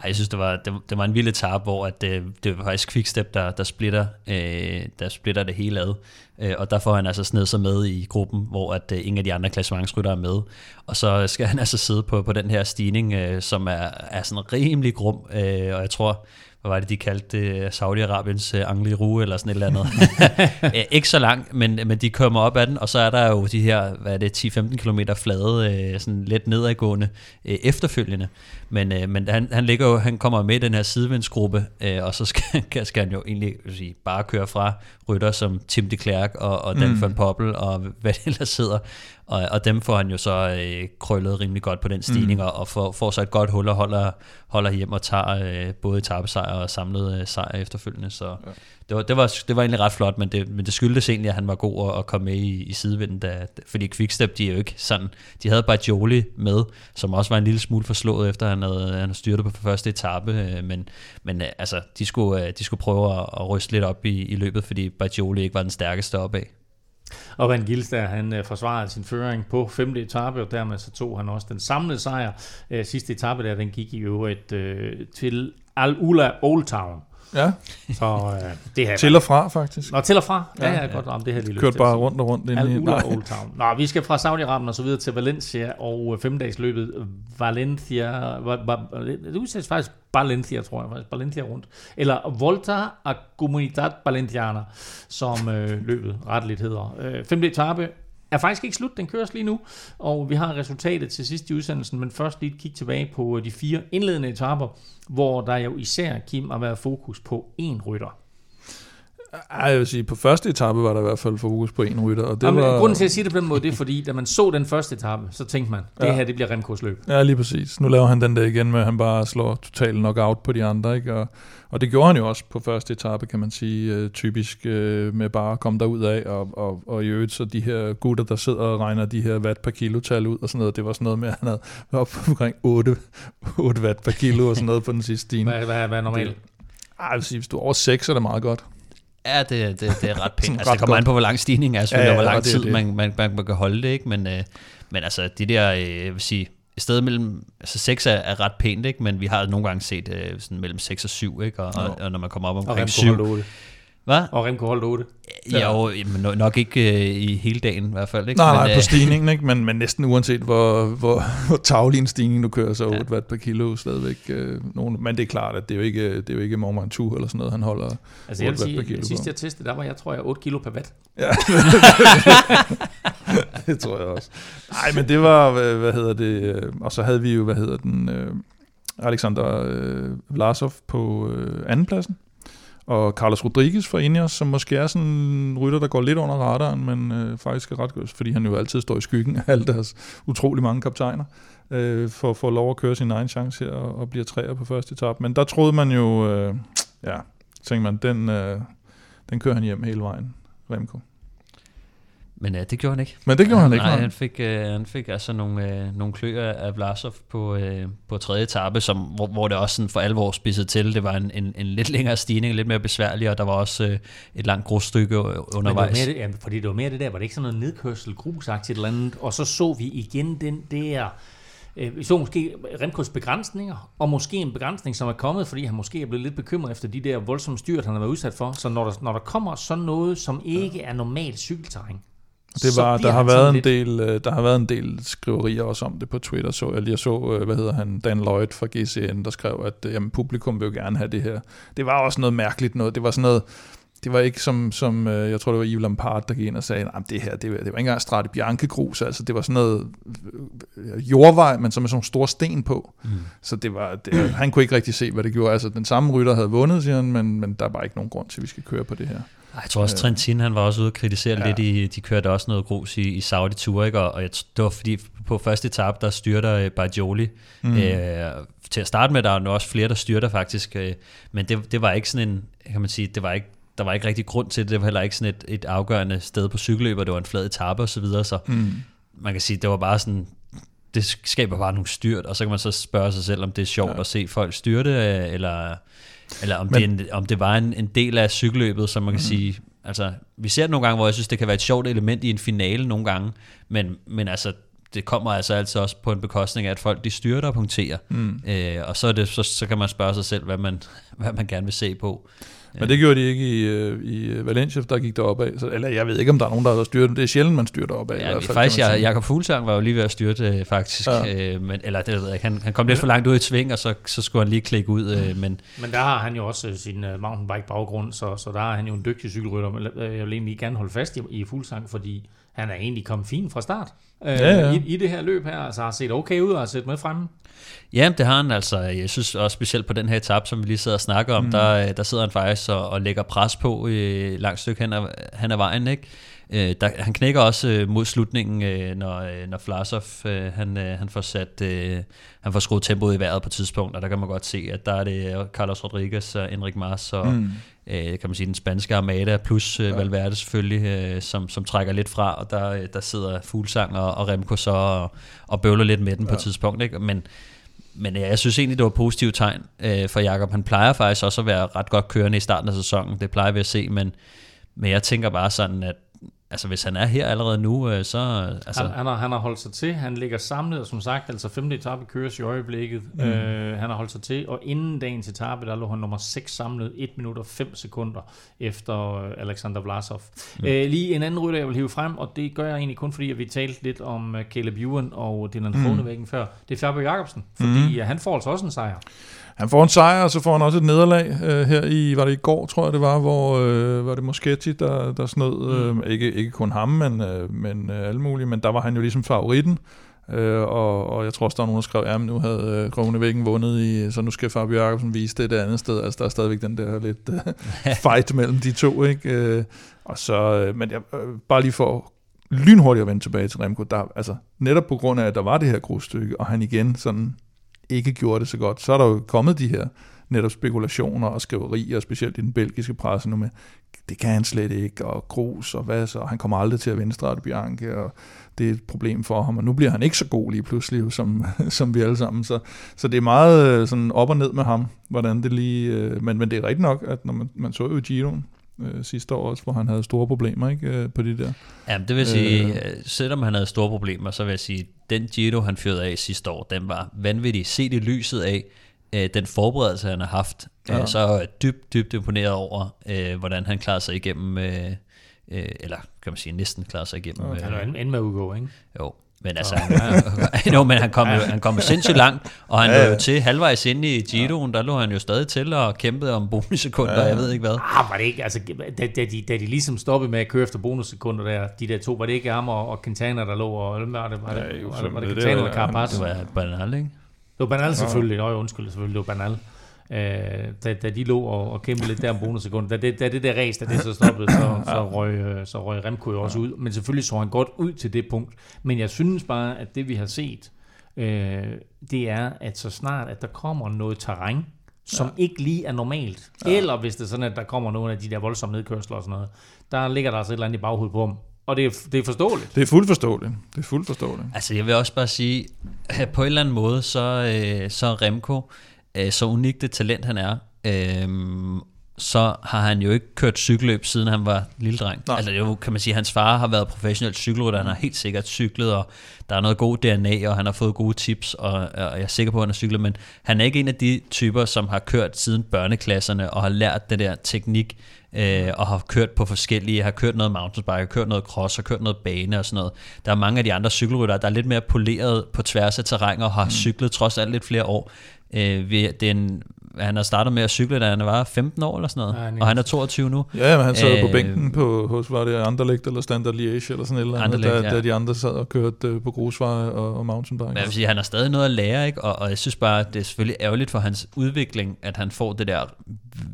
Ej, jeg synes, det var, det, det var en vild etape, hvor at det, det var faktisk Quickstep, der, der, splitter, øh, der splitter det hele ad. Øh, og der får han altså sned sig med i gruppen, hvor at øh, ingen af de andre klassementsrytter er med. Og så skal han altså sidde på, på den her stigning, øh, som er, er sådan rimelig grum. Øh, og jeg tror, hvad var det, de kaldte det, Saudi-Arabiens uh, Angli Rue, eller sådan et eller andet. ikke så langt, men, men de kommer op ad den, og så er der jo de her, hvad er det, 10-15 km flade, uh, sådan lidt nedadgående uh, efterfølgende. Men, uh, men han, han, ligger jo, han kommer med i den her sidevindsgruppe, uh, og så skal, skal han jo egentlig sige, bare køre fra rytter som Tim de Klerk og, og Dan mm. van Poppel, og hvad det ellers sidder. Og, og dem får han jo så øh, krøllet rimelig godt på den stigning, mm. og, får, får så et godt hul og holder, holder hjem og tager øh, både tabesejr og samlet øh, sejr efterfølgende. Så ja. det, var, det, var, det var egentlig ret flot, men det, men det skyldtes egentlig, at han var god at, at komme med i, i sidevinden, da, fordi Quickstep, de er jo ikke sådan, de havde bare Jolie med, som også var en lille smule forslået, efter han havde, han havde styrt på første etape, øh, men, men øh, altså, de skulle, øh, de skulle prøve at, at ryste lidt op i, i løbet, fordi Bajoli ikke var den stærkeste opad. Og Van Gilster, han øh, forsvarede sin føring på femte etape, og dermed så tog han også den samlede sejr. Øh, sidste etape der, den gik i øvrigt øh, til Al-Ula Old Town. Ja, Så øh, det her... til og fra faktisk. Nå, til og fra. Ja, Ja, ja, godt om det her Kørte til bare rundt og rundt. Ind Al i, nej, Old Town. Nå, vi skal fra Saudi-Arabien og så videre til Valencia og øh, femdagsløbet Valencia. Va, va, det udsættes faktisk Valencia, tror jeg faktisk. Valencia rundt. Eller Volta a Comunidad Valenciana, som øh, løbet retteligt hedder. Øh, femte etape er faktisk ikke slut, den køres lige nu, og vi har resultatet til sidst i udsendelsen, men først lige et kig tilbage på øh, de fire indledende etaper, hvor der jo især, Kim, har været fokus på én rytter. Ej, jeg vil sige, på første etape var der i hvert fald fokus på en rytter, og det Jamen, var... Grunden til at sige det på den måde, det er fordi, da man så den første etape, så tænkte man, det Ja. her det bliver Remkos løb. Ja, lige præcis. Nu laver han den der igen med, at han bare slår totalt knockout på de andre, ikke? Og, og det gjorde han jo også på første etape, kan man sige, øh, typisk øh, med bare at komme derud af, og, og, og i øvrigt så de her gutter, der sidder og regner de her watt per kilo tal ud og sådan noget, det var sådan noget med, at han havde op omkring 8, 8 watt per kilo og sådan noget på den sidste stigning. Hvad, hvad, hvad er normalt? Ej, jeg vil sige, hvis du er over 6, er det meget godt. Ja, det, det, det er ret pænt. Altså, det kommer an på, hvor lang stigning er, selvfølgelig, Ja, ja, og hvor lang det tid det. man, man, man, man kan holde det, ikke? Men, øh, men altså, de der, øh, jeg vil sige, et sted mellem, altså 6 er, er ret pænt, ikke? Men vi har nogle gange set øh, sådan mellem 6 og 7, ikke? Og, og, og når man kommer op omkring Remco 7. holdt 8. Hvad? Og Remco holdt 8. Ja, jo, men no- nok ikke øh, i hele dagen i hvert fald, ikke? Nej, men, nej, øh, på stigningen, ikke? Men, men næsten uanset, hvor, hvor, hvor tavlig en stigning du kører, så 8 Ja. watt per kilo stadigvæk øh, nogen. Men det er klart, at det er jo ikke, det er jo ikke Mormon 2 eller sådan noget, han holder. Altså jeg vil 8 watt per sige, kilo sidst jeg testede, der var jeg, tror jeg, 8 kilo per watt. Ja. det tror jeg også. Nej, men det var, hvad, hvad hedder det, øh, og så havde vi jo, hvad hedder den, øh, Alexander øh, Vlasov på øh, andenpladsen, og Carlos Rodriguez fra Ineos, som måske er sådan en rytter, der går lidt under radaren, men øh, faktisk er ret godt, fordi han jo altid står i skyggen af alle deres utrolig mange kaptajner, øh, for at få lov at køre sin egen chance her, og, og bliver træer på første etap. Men der troede man jo, øh, ja, tænkte man, den, øh, den kører han hjem hele vejen, Remco. Men øh, det gjorde han ikke. Men det gjorde han ikke, Nej, han fik, øh, han fik altså nogle, øh, nogle kløer af Vlasov på, øh, på tredje etape, som, hvor, hvor det også sådan for alvor spidsede til. Det var en, en, en lidt længere stigning, lidt mere besværlig, og der var også øh, et langt grusstykke øh, Men det var undervejs. mere det, ja, fordi det var mere det der, var det ikke sådan noget nedkørsel, grusagtigt eller andet, og så så vi igen den der, øh, vi så måske Remkos begrænsninger, og måske en begrænsning, som er kommet, fordi han måske er blevet lidt bekymret efter de der voldsomme styrt, han har været udsat for. Så når der, når der kommer sådan noget, som ikke er normalt cykelterræn, Det var, der har været en lidt- del, øh, der har været en del skriverier også om det på Twitter. Så jeg lige så, øh, hvad hedder han, Dan Lloyd fra GCN, der skrev, at øh, jamen, publikum vil jo gerne have det her. Det var også noget mærkeligt noget. Det var sådan noget, det var ikke som, som øh, jeg tror det var Yves Lampard, der gik ind og sagde, at det her, det var, det var ikke engang Strade Bianche grus, altså det var sådan noget øh, jordvej, men så med sådan nogle store sten på. Mm. Så det var, det, han kunne ikke rigtig se, hvad det gjorde. Altså den samme rytter havde vundet, siger han, men, men der var ikke nogen grund til, at vi skal køre på det her. Jeg tror også, Trentin han var også ude og kritisere Ja. lidt. I, de kørte også noget grus i, i Saudi Tour, ikke? Og, jeg, det var fordi, på første etape, der styrter øh, Bajoli. Mm. Øh, til at starte med, der er nu også flere, der styrter faktisk. Øh, men det, det var ikke sådan en, kan man sige, det var ikke der var ikke rigtig grund til det. Det var heller ikke sådan et, et afgørende sted på cykelløb, og det var en flad etape og så videre. Så Mm. man kan sige, det var bare sådan, det skaber bare nogle styrt, og så kan man så spørge sig selv, om det er sjovt Ja. at se folk styrte, øh, eller, eller om, Men- det, en, om det var en, en del af cykelløbet, som man kan mm. sige, altså, vi ser det nogle gange, hvor jeg synes, det kan være et sjovt element i en finale nogle gange, men, men altså, det kommer altså altid også på en bekostning af, at folk de styrter og punkterer. Mm. Øh, og så, er det, så, så kan man spørge sig selv, hvad man, hvad man gerne vil se på. Men det gjorde de ikke i, øh, i øh, Valencia, der gik deroppe af. Så, eller jeg ved ikke, om der er nogen, der har styrt Det er sjældent, man styrter op af. Ja, faktisk, jeg, Jakob Fuglsang var jo lige ved at styrte øh, faktisk, Ja. øh, men, eller det ved jeg han, han kom lidt for langt ud i sving, og så, så skulle han lige klikke ud, øh, men Men der har han jo også sin uh, mountainbike-baggrund, så, så der er han jo en dygtig cykelrytter. Men jeg vil egentlig gerne holde fast i, i Fuglsang, fordi han er egentlig kommet fint fra start øh, Ja, ja. I, i det her løb her. Altså har set okay ud og har set med fremme. Ja, det har han altså. Jeg synes også specielt på den her etape, som vi lige sidder og snakker om, mm. der, der sidder han faktisk og, og lægger pres på i et langt stykke hen ad, hen ad vejen. Ikke? Øh, der, han knækker også øh, mod slutningen, øh, når, øh, når Flasov øh, han, øh, han får sat øh, han får skruet tempoet i vejret på et tidspunkt, og der kan man godt se, at der er det øh, Carlos Rodriguez og Enric Mas og mm. Øh, kan man sige den spanske Armada plus øh, Valverde selvfølgelig, øh, som, som trækker lidt fra, og der, øh, der sidder Fuglsang og, og Remco så og, og bøvler lidt med den ja. på et tidspunkt. Ikke? Men men ja, jeg synes egentlig, det var positivt tegn øh, for Jakob. Han plejer faktisk også at være ret godt kørende i starten af sæsonen. Det plejer vi at se, men, men jeg tænker bare sådan, at altså hvis han er her allerede nu, øh, så... Altså, han, han, har, han har holdt sig til, han ligger samlet, og som sagt, altså femte etape køres i øjeblikket. Mm. Øh, han har holdt sig til, og inden dagens etape, der lå han nummer 6 samlet, 1 minut og 5 sekunder efter øh, Alexander Vlasov. Mm. Øh, lige en anden rytter, jeg vil hive frem, og det gør jeg egentlig kun fordi, at vi talte lidt om uh, Caleb Ewan og Dylan mm. før. Det er Fabio Jacobsen, fordi mm. uh, han får altså også en sejr. Han får en sejr, og så får han også et nederlag øh, her i, var det i går, tror jeg det var, hvor øh, var det Moschetti, der, der snød, øh, mm. ikke, ikke kun ham, men, øh, men øh, alle mulige, men der var han jo ligesom favoritten, øh, og, og jeg tror også, der var nogen, der skrev, at nu havde øh, Kronevæggen vundet, i, så nu skal Fabio Jacobsen vise det et andet sted, altså der er stadigvæk den der lidt øh, fight mellem de to, ikke? Øh, og så, øh, men jeg, øh, bare lige for lynhurtigt at vende tilbage til Remco, der, altså netop på grund af, at der var det her grusstykke, og han igen sådan ikke gjorde det så godt, så er der jo kommet de her netop spekulationer og skriverier, specielt i den belgiske presse nu med, det kan han slet ikke, og grus, og hvad så, han kommer aldrig til at vinde Strade Bianche, og det er et problem for ham, og nu bliver han ikke så god lige pludselig, som, som vi alle sammen, så, så det er meget øh, sådan op og ned med ham, hvordan det lige, øh, men, men det er rigtigt nok, at når man, man så jo Giroen, øh, sidste år også, hvor han havde store problemer ikke, øh, på det der. Ja, det vil sige, øh, selvom han havde store problemer, så vil jeg sige, den Giro, han fyrede af sidste år, den var vanvittig. Set i lyset af øh, den forberedelse, han har haft, øh, ja. øh, så er jeg dybt, dybt imponeret over, øh, hvordan han klarede sig igennem, øh, øh, eller kan man sige, næsten klarede sig igennem. Ja, han er en med at udgå, ikke? Jo, men altså, ja. no, men han kom, jo, han kom sindssygt langt, og han ja, ja. lå jo til halvvejs inde i Giroen, der lå han jo stadig til og kæmpede om bonussekunder, ja, ja. jeg ved ikke hvad. Ah, var det ikke, altså, da, da, de, da de ligesom stoppede med at køre efter bonussekunder der, de der to, var det ikke ham og, og Quintana, der lå, og var det, var det, ja, var det, var det, det Quintana eller Carapaz? Det var Banal, ikke? Det var Banal selvfølgelig, ja. Nå, undskyld, selvfølgelig, det var Banal øh, da, da de lå og, og kæmpede lidt der om bonussekunder, da det, da det der race, da det så stoppede, så, så, røg, øh, så røg Remco jo også ud. Men selvfølgelig så han godt ud til det punkt. Men jeg synes bare, at det vi har set, øh, det er, at så snart, at der kommer noget terræn, som ja. ikke lige er normalt, ja. eller hvis det er sådan, at der kommer nogle af de der voldsomme nedkørsler og sådan noget, der ligger der altså et eller andet i baghovedet på ham. Og det er, det er forståeligt. Det er fuldt forståeligt. Det er fuldt forståeligt. Altså jeg vil også bare sige, at på en eller anden måde, så, øh, så Remco, øh, så unikt et talent han er, øh, så har han jo ikke kørt cykelløb, siden han var lille dreng. Nej. Altså det jo, kan man sige, hans far har været professionel cykelrytter, han har helt sikkert cyklet, og der er noget god DNA, og han har fået gode tips, og, og jeg er sikker på, at han har cyklet, men han er ikke en af de typer, som har kørt siden børneklasserne, og har lært det der teknik, øh, og har kørt på forskellige, har kørt noget mountainbike, har kørt noget cross, har kørt noget bane og sådan noget. Der er mange af de andre cykelryttere, der er lidt mere poleret på tværs af terræn, og har mm. cyklet trods alt lidt flere år. Øh, vi, det er en, han har startet med at cykle, da han var 15 år eller sådan noget, ja, og han er 22 nu. Ja, men han sad øh, på bænken på, hos, var det Anderlecht eller Standard Liège eller sådan et eller andet, da, ja. da de andre sad og kørte øh, på grusveje og, og mountainbike. Men jeg vil sige, han har stadig noget at lære, ikke? Og, og jeg synes bare, det er selvfølgelig ærgerligt for hans udvikling, at han får det der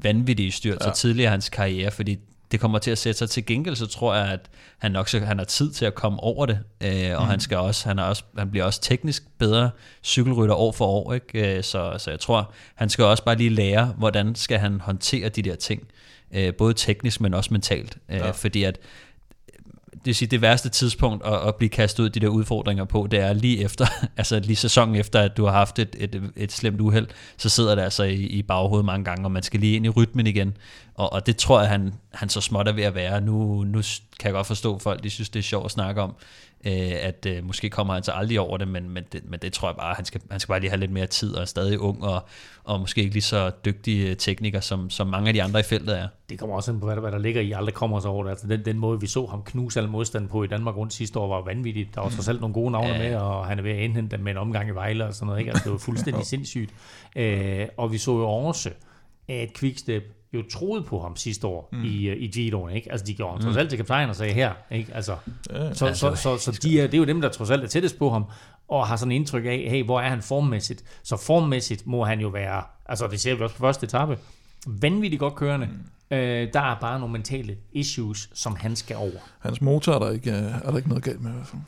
vanvittige styr ja. så tidligere i hans karriere, fordi det kommer til at sætte sig til gengæld, så tror jeg, at han nok så, han har tid til at komme over det, øh, og mm. han skal også, han, er også, han bliver også teknisk bedre cykelrytter år for år, ikke? Øh, så, så jeg tror, han skal også bare lige lære, hvordan skal han håndtere de der ting, øh, både teknisk, men også mentalt, øh, ja. fordi at det vil sige, det værste tidspunkt at, at blive kastet ud de der udfordringer på, det er lige efter, altså lige sæsonen efter, at du har haft et, et, et slemt uheld, så sidder det altså i, i baghovedet mange gange, og man skal lige ind i rytmen igen. Og, og det tror jeg, han, han så småt er ved at være. Nu, nu kan jeg godt forstå, at folk de synes, det er sjovt at snakke om, øh, at øh, måske kommer han så aldrig over det, men, men, det, men det tror jeg bare, han skal, han skal bare lige have lidt mere tid, og er stadig ung, og, og måske ikke lige så dygtig øh, tekniker, som, som mange af de andre i feltet er. Det kommer også ind på, hvad der, hvad der ligger i, aldrig kommer så over det. Altså den, den måde, vi så ham knuse al modstand på i Danmark rundt sidste år, var vanvittigt. Der var trods alt nogle gode navne ja. med, og han er ved at indhente dem med en omgang i Vejle og sådan noget. Ikke? Altså, det var fuldstændig sindssygt. Øh, og vi så jo også, at Quickstep jo troede på ham sidste år mm. i, øh, i Giroen, ikke? Altså, de gjorde ham mm. trods alt til kaptajn og sagde her, ikke? Altså, ja, så, altså, så, så, så, de er, det er jo dem, der trods alt er tættest på ham, og har sådan en indtryk af, hey, hvor er han formmæssigt? Så formmæssigt må han jo være, altså det ser vi også på første etape, vanvittigt godt kørende. Mm. Øh, der er bare nogle mentale issues, som han skal over. Hans motor er der ikke, er der ikke noget galt med i hvert fald.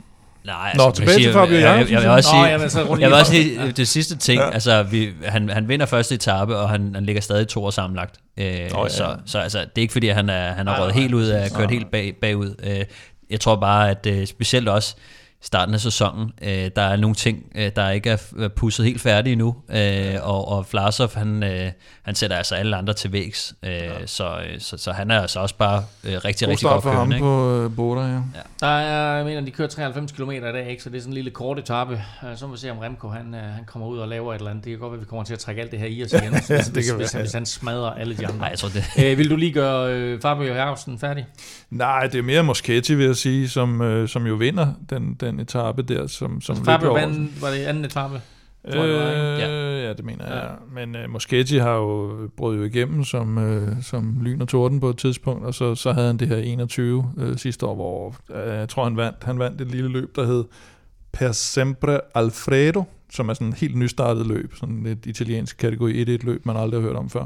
Nej, altså, Nå, tilbage til Fabio jeg, jeg, jeg, vil også sige, Nå, jamen, så jeg vil også sige det sidste ting, ja. altså vi, han, han vinder første etape, og han, han ligger stadig to år sammenlagt. Øh, oh, ja. Så, så altså, det er ikke fordi, han, er, han har røget helt ud af, kørt helt bag, bagud. Øh, jeg tror bare, at øh, specielt også starten af sæsonen. Øh, der er nogle ting, øh, der ikke er pusset helt færdige endnu, øh, og, og Vlasov, han, øh, han sætter altså alle andre til vægs, øh, ja. så, så, så han er altså også bare øh, rigtig, God rigtig godt for ham på øh, Boda, ja. ja. Der er, jeg mener, de kører 93 km i dag, ikke? så det er sådan en lille kort etape. Så må vi se, om Remco han, han kommer ud og laver et eller andet. Det kan godt være, at vi kommer til at trække alt det her i os igen, ja, hvis, det hvis, hvis, hvis, han smadrer alle de andre. Nej, jeg tror det. Uh, vil du lige gøre uh, Fabio Jacobsen færdig? Nej, det er mere Moschetti, vil jeg sige, som, uh, som jo vinder den, den etape der. Som, som Fabio vandt, var det anden etape? Øh, ja. ja, det mener jeg. Ja. Men uh, Moschetti har jo brudt jo igennem som, uh, som lyn og torden på et tidspunkt, og så, så havde han det her 21 uh, sidste år, hvor uh, jeg tror, han vandt, han vandt et lille løb, der hed Per Sempre Alfredo, som er sådan et helt nystartet løb, sådan et italiensk kategori 1 et løb, man aldrig har hørt om før.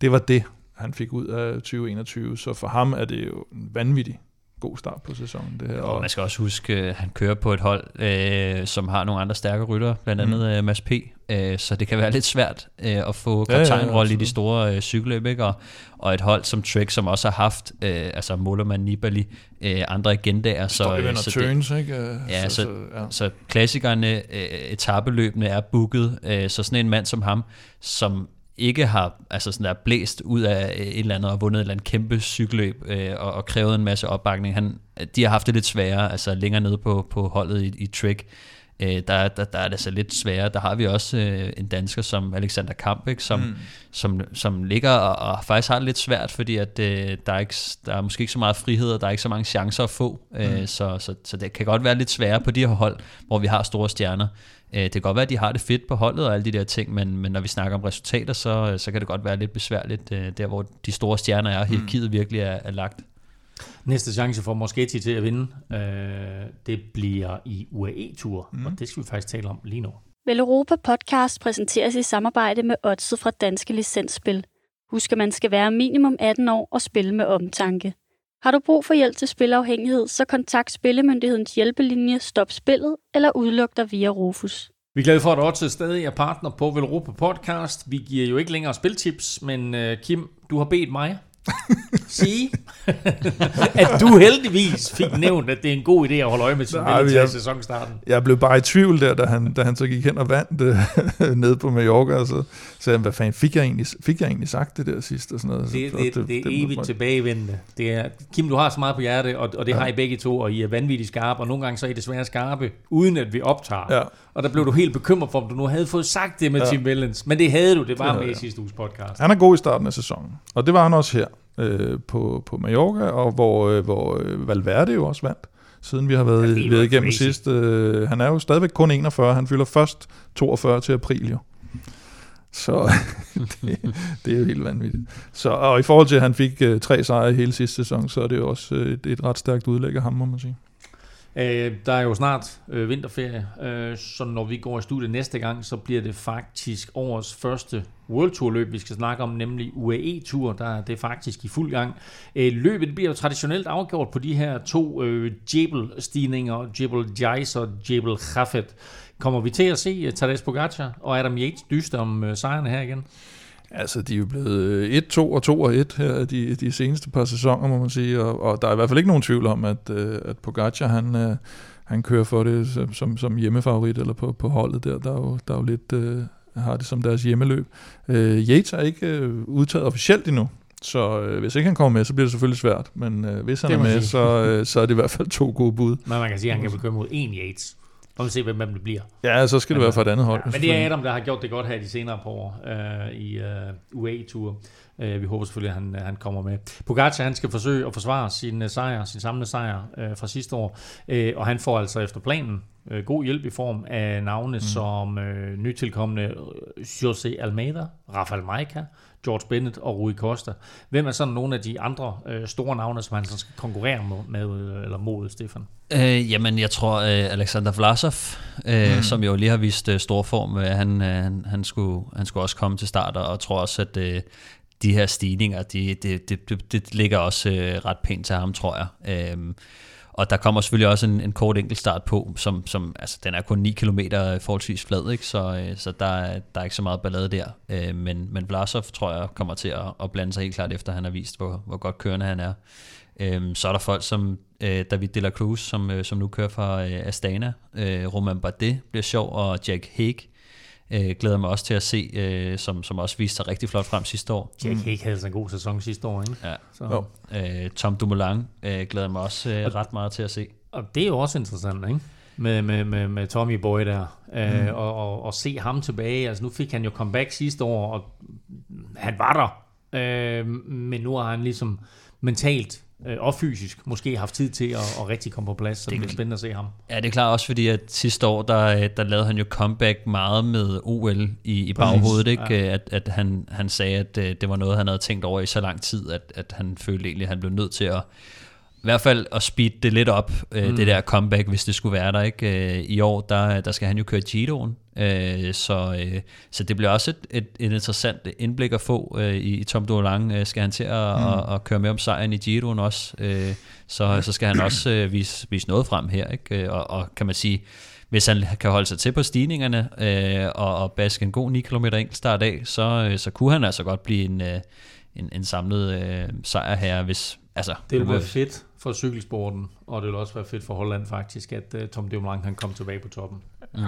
Det var det, han fik ud af 2021, så for ham er det jo en vanvittig god start på sæsonen. Det her. Og man skal også huske, at han kører på et hold, øh, som har nogle andre stærke rytter, blandt andet mm. øh, Mads P., øh, så det kan være lidt svært øh, at få kaptajnrolle ja, ja, i de store øh, cykelløb, ikke? Og, og et hold som Trek, som også har haft, øh, altså Mullerman, Nibali, øh, andre agendaer. Så, øh, så, turns, det, ikke? Ja, så, så, ja. så klassikerne, øh, etabeløbene er booket, øh, så sådan en mand som ham, som ikke har altså sådan der blæst ud af et eller andet og vundet et eller andet kæmpe cykelløb øh, og, og krævet en masse opbakning. Han, de har haft det lidt sværere, altså længere nede på, på holdet i, i Trek. Øh, der, der, der er det altså lidt sværere. Der har vi også øh, en dansker som Alexander Kamp, ikke, som, mm. som, som ligger og, og faktisk har det lidt svært, fordi at, øh, der, er ikke, der er måske ikke så meget frihed, og der er ikke så mange chancer at få. Øh, mm. så, så, så det kan godt være lidt sværere på de her hold, hvor vi har store stjerner. Øh, det kan godt være, at de har det fedt på holdet og alle de der ting, men, men når vi snakker om resultater, så, så kan det godt være lidt besværligt, øh, der hvor de store stjerner er, og hierarkiet mm. virkelig er, er lagt. Næste chance for Moschetti til at vinde, øh, det bliver i UAE-tur, mm. og det skal vi faktisk tale om lige nu. Vel Europa Podcast præsenteres i samarbejde med Odset fra Danske Licensspil. Husk, at man skal være minimum 18 år og spille med omtanke. Har du brug for hjælp til spilafhængighed, så kontakt Spillemyndighedens hjælpelinje Stop Spillet eller udluk dig via Rufus. Vi er glade for, at Odset stadig er partner på Velropa Podcast. Vi giver jo ikke længere spiltips, men uh, Kim, du har bedt mig sige, at du heldigvis fik nævnt, at det er en god idé at holde øje med sin Nej, til sæsonstarten. Jeg blev bare i tvivl der, da han, da han så gik hen og vandt øh, ned på Mallorca, og så sagde han, hvad fanden, fik jeg egentlig, fik jeg egentlig sagt det der sidst? Og sådan noget. Det, det, det, det, er evigt mig. tilbagevendende. Det er, Kim, du har så meget på hjerte, og, og det ja. har I begge to, og I er vanvittigt skarpe, og nogle gange så er I desværre skarpe, uden at vi optager. Ja. Og der blev du helt bekymret for, om du nu havde fået sagt det med ja. Tim Wellens. Men det havde du, det var det med i sidste uges podcast. Han er god i starten af sæsonen, og det var han også her øh, på, på Mallorca, og hvor, øh, hvor øh, Valverde jo også vandt, siden vi har været, ja, været igennem sidst. Øh, han er jo stadigvæk kun 41, han fylder først 42 til april jo. Så det, det er jo helt vanvittigt. Så, og i forhold til, at han fik øh, tre sejre hele sidste sæson, så er det jo også øh, et, et ret stærkt udlæg af ham, må man sige. Øh, der er jo snart øh, vinterferie, øh, så når vi går i studiet næste gang, så bliver det faktisk årets første World Tour løb, vi skal snakke om, nemlig UAE Tour, der det er faktisk i fuld gang. Øh, løbet bliver jo traditionelt afgjort på de her to øh, Jebel-stigninger, Jebel Jais og Jebel Khafet. Kommer vi til at se øh, Tadej Pogacar og Adam Yates dyste om uh, sejrene her igen? Altså, de er jo blevet 1, 2 og 2 og 1 her de, de seneste par sæsoner, må man sige, og, og der er i hvert fald ikke nogen tvivl om, at, at Pogacar, han, han kører for det som, som hjemmefavorit, eller på, på holdet der, der er jo, der er jo lidt, øh, har det som deres hjemmeløb. Øh, Yates er ikke øh, udtaget officielt endnu, så øh, hvis ikke han kommer med, så bliver det selvfølgelig svært, men øh, hvis han er med, så, øh, så er det i hvert fald to gode bud. Men man kan sige, at han kan begynde mod en Yates. Og vi se, hvem det bliver. Ja, så skal det være for et andet hold. Ja, men det er Adam, der har gjort det godt her de senere par år øh, i uh, UAE-tur. Uh, vi håber selvfølgelig, at han, han kommer med. Pogacar, han skal forsøge at forsvare sin uh, sejr, sin samlede sejr uh, fra sidste år. Uh, og han får altså efter planen uh, god hjælp i form af navne mm. som uh, nytilkommende José Almeida, Rafael Maika, George Bennett og Rui Costa. Hvem er sådan nogle af de andre øh, store navne, som han så skal konkurrere med, med eller mod, Stefan? Øh, jamen, jeg tror øh, Alexander Vlasov, øh, mm. som jo lige har vist øh, stor form, øh, han, øh, han, han, skulle, han skulle også komme til start, og tror også, at øh, de her stigninger, de, det, det, det, det ligger også øh, ret pænt til ham, tror jeg. Øh, og der kommer selvfølgelig også en, en kort enkelt start på, som, som altså, den er kun 9 km forholdsvis flad, ikke? så, øh, så der, der er ikke så meget ballade der. Øh, men, men Vlasov tror jeg kommer til at, at blande sig helt klart efter, han har vist, hvor, hvor godt kørende han er. Øhm, så er der folk som øh, David De La Cruz, som, øh, som nu kører fra øh, Astana. Øh, Roman Bardet bliver sjov, og Jack Hague øh, glæder mig også til at se, øh, som, som også viste sig rigtig flot frem sidste år. Jack Hague havde sådan en god sæson sidste år, ikke? Ja. Så. Øh, Tom Dumoulin øh, glæder mig også øh, ret meget til at se. Og det er jo også interessant, ikke? Med, med, med, med Tommy Boy der. Øh, og, og, og se ham tilbage. Altså nu fik han jo comeback sidste år, og han var der. Øh, men nu har han ligesom mentalt øh, og fysisk måske haft tid til at, at rigtig komme på plads, så det, det bliver spændende at se ham. Ja, det er klart også fordi, at sidste år, der, øh, der lavede han jo comeback meget med OL i, i baghovedet, ikke? Ja. At, at han, han sagde, at øh, det var noget, han havde tænkt over i så lang tid, at, at han følte egentlig, at han blev nødt til at i hvert fald at speed det lidt op, øh, mm. det der comeback, hvis det skulle være der. ikke øh, I år, der, der skal han jo køre Giroen, øh, så, øh, så det bliver også et, et, et interessant indblik at få øh, i, i Tom Dumoulin. Øh, skal han til at, mm. at, at køre med om sejren i Giroen også, øh, så, så skal han også øh, vise, vise noget frem her. Ikke? Øh, og, og kan man sige, hvis han kan holde sig til på stigningerne øh, og, og baske en god 9 km enkeltstart af, så, øh, så kunne han altså godt blive en, øh, en, en samlet øh, sejr her, hvis altså, det ville være fedt for cykelsporten, og det vil også være fedt for Holland faktisk, at uh, Tom Dumoulin kan komme tilbage på toppen. Mm.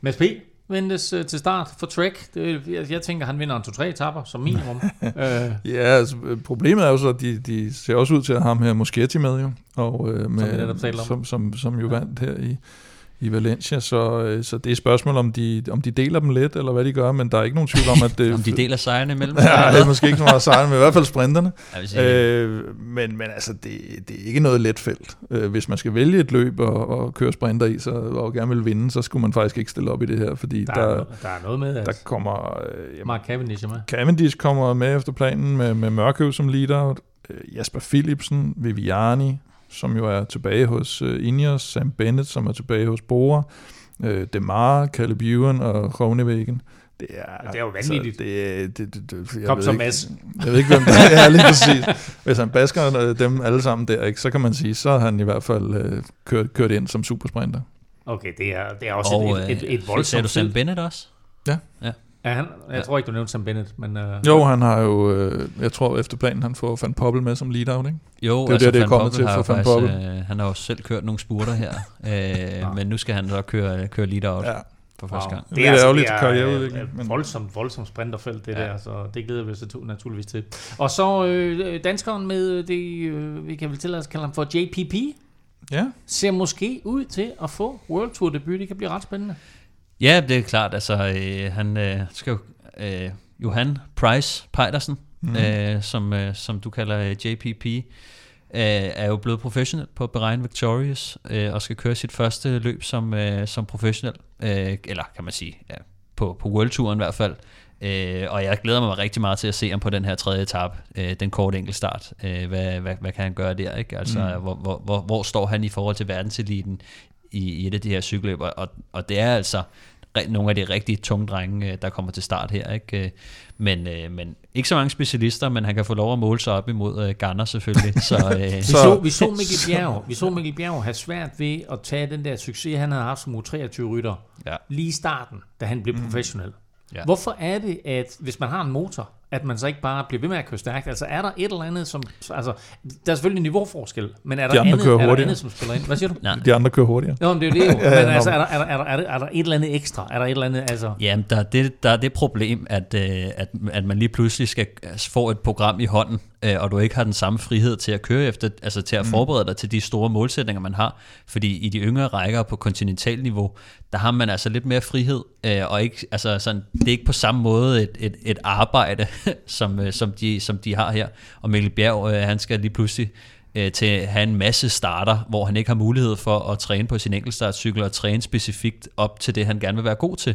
Mads P. ventes uh, til start for Trek. Det, jeg, jeg tænker, han vinder en 2-3 etapper som minimum. uh, ja, altså, problemet er jo så, at de, de ser også ud til at have ham her Muschetti med jo, og, uh, med, som, som, som, som jo vandt her i, i Valencia, så, øh, så det er et spørgsmål, om de, om de deler dem lidt, eller hvad de gør, men der er ikke nogen tvivl om, at det... om de deler sejrene mellem sig? ja, det er måske ikke så meget sejrene, men i hvert fald sprinterne. Øh, men, men altså, det, det er ikke noget let felt. Øh, hvis man skal vælge et løb og, og køre sprinter i, så, og gerne vil vinde, så skulle man faktisk ikke stille op i det her, fordi der, der, er, der er noget med, der kommer... Øh, jamen, Mark Cavendish er med. Cavendish kommer med efter planen med, med Mørkøv som leader, øh, Jasper Philipsen, Viviani, som jo er tilbage hos uh, Ineos, Sam Bennett, som er tilbage hos Bora, uh, Demar, Caleb Ewan og Groenewegen. Det er, det er jo vanvittigt. Altså, det, det, det, det, jeg Kom så Mads. Jeg ved ikke, hvem det er lige præcis. Hvis han basker dem alle sammen der, ikke, så kan man sige, så har han i hvert fald uh, kørt, kørt ind som supersprinter. Okay, det er, det er også og, et, et, et, et voldsomt Ser du Sam Bennett også? Ja. ja. Ja, han, jeg ja. tror ikke, du nævnte Sam Bennett, men... Uh, jo, han har jo, øh, jeg tror efter planen, han får Van Poppel med som lead-out, ikke? Jo, det er altså det, det er kommet til for Van Poppel. Øh, han har jo selv kørt nogle spurter her, øh, ja. men nu skal han så køre, køre lead-out. Ja for første gang. Det er, altså, ærgerligt karriereudvikling. Det er voldsomt, voldsomt sprinterfelt, det ja. der, så det glæder vi os naturligvis til. Og så øh, danskeren med det, øh, vi kan vel tillade os at kalde ham for JPP, ja. ser måske ud til at få World Tour debut. Det kan blive ret spændende. Ja, det er klart. Altså, øh, han øh, skal jo øh, Johan Price Pejdersen, mm. øh, som, øh, som du kalder øh, JPP, øh, er jo blevet professionel på Bahrain Victorious, øh, og skal køre sit første løb som, øh, som professionel, øh, eller kan man sige, ja, på, på World Touren i hvert fald. Øh, og jeg glæder mig rigtig meget til at se ham på den her tredje etape, øh, den korte enkeltstart. Øh, hvad, hvad, hvad kan han gøre der? Ikke? Altså, mm. hvor, hvor, hvor, hvor står han i forhold til verdenseliten i, i et af de her cykelløb? Og, og det er altså nogle af de rigtig tunge drenge, øh, der kommer til start her. Ikke? Øh, men, øh, men ikke så mange specialister, men han kan få lov at måle sig op imod Garner selvfølgelig. så, øh. vi, så, vi så Mikkel Bjerg, vi så Mikkel Bjerg have svært ved at tage den der succes, han havde haft som U23-rytter, ja. lige i starten, da han blev mm. professionel. Ja. Hvorfor er det, at hvis man har en motor, at man så ikke bare bliver ved med at køre stærkt? Altså er der et eller andet, som... Altså, der er selvfølgelig en niveauforskel, men er der, de andet, kører er der andet, som spiller ind? Hvad siger du? Nej. De andre kører hurtigere. Jo, men det er jo det jo. Men altså, er der, er, der, er, der, er, der, er et eller andet ekstra? Er der et eller andet, altså... Jamen, der er det, der er det problem, at, øh, at, at man lige pludselig skal få et program i hånden, øh, og du ikke har den samme frihed til at køre efter, altså til at mm. forberede dig til de store målsætninger, man har. Fordi i de yngre rækker på kontinentalniveau, der har man altså lidt mere frihed, øh, og ikke, altså sådan, det er ikke på samme måde et, et, et arbejde, som, øh, som, de, som de har her. Og Mikkel Bjerg, øh, han skal lige pludselig øh, til at have en masse starter, hvor han ikke har mulighed for at træne på sin enkeltstartcykel og træne specifikt op til det, han gerne vil være god til.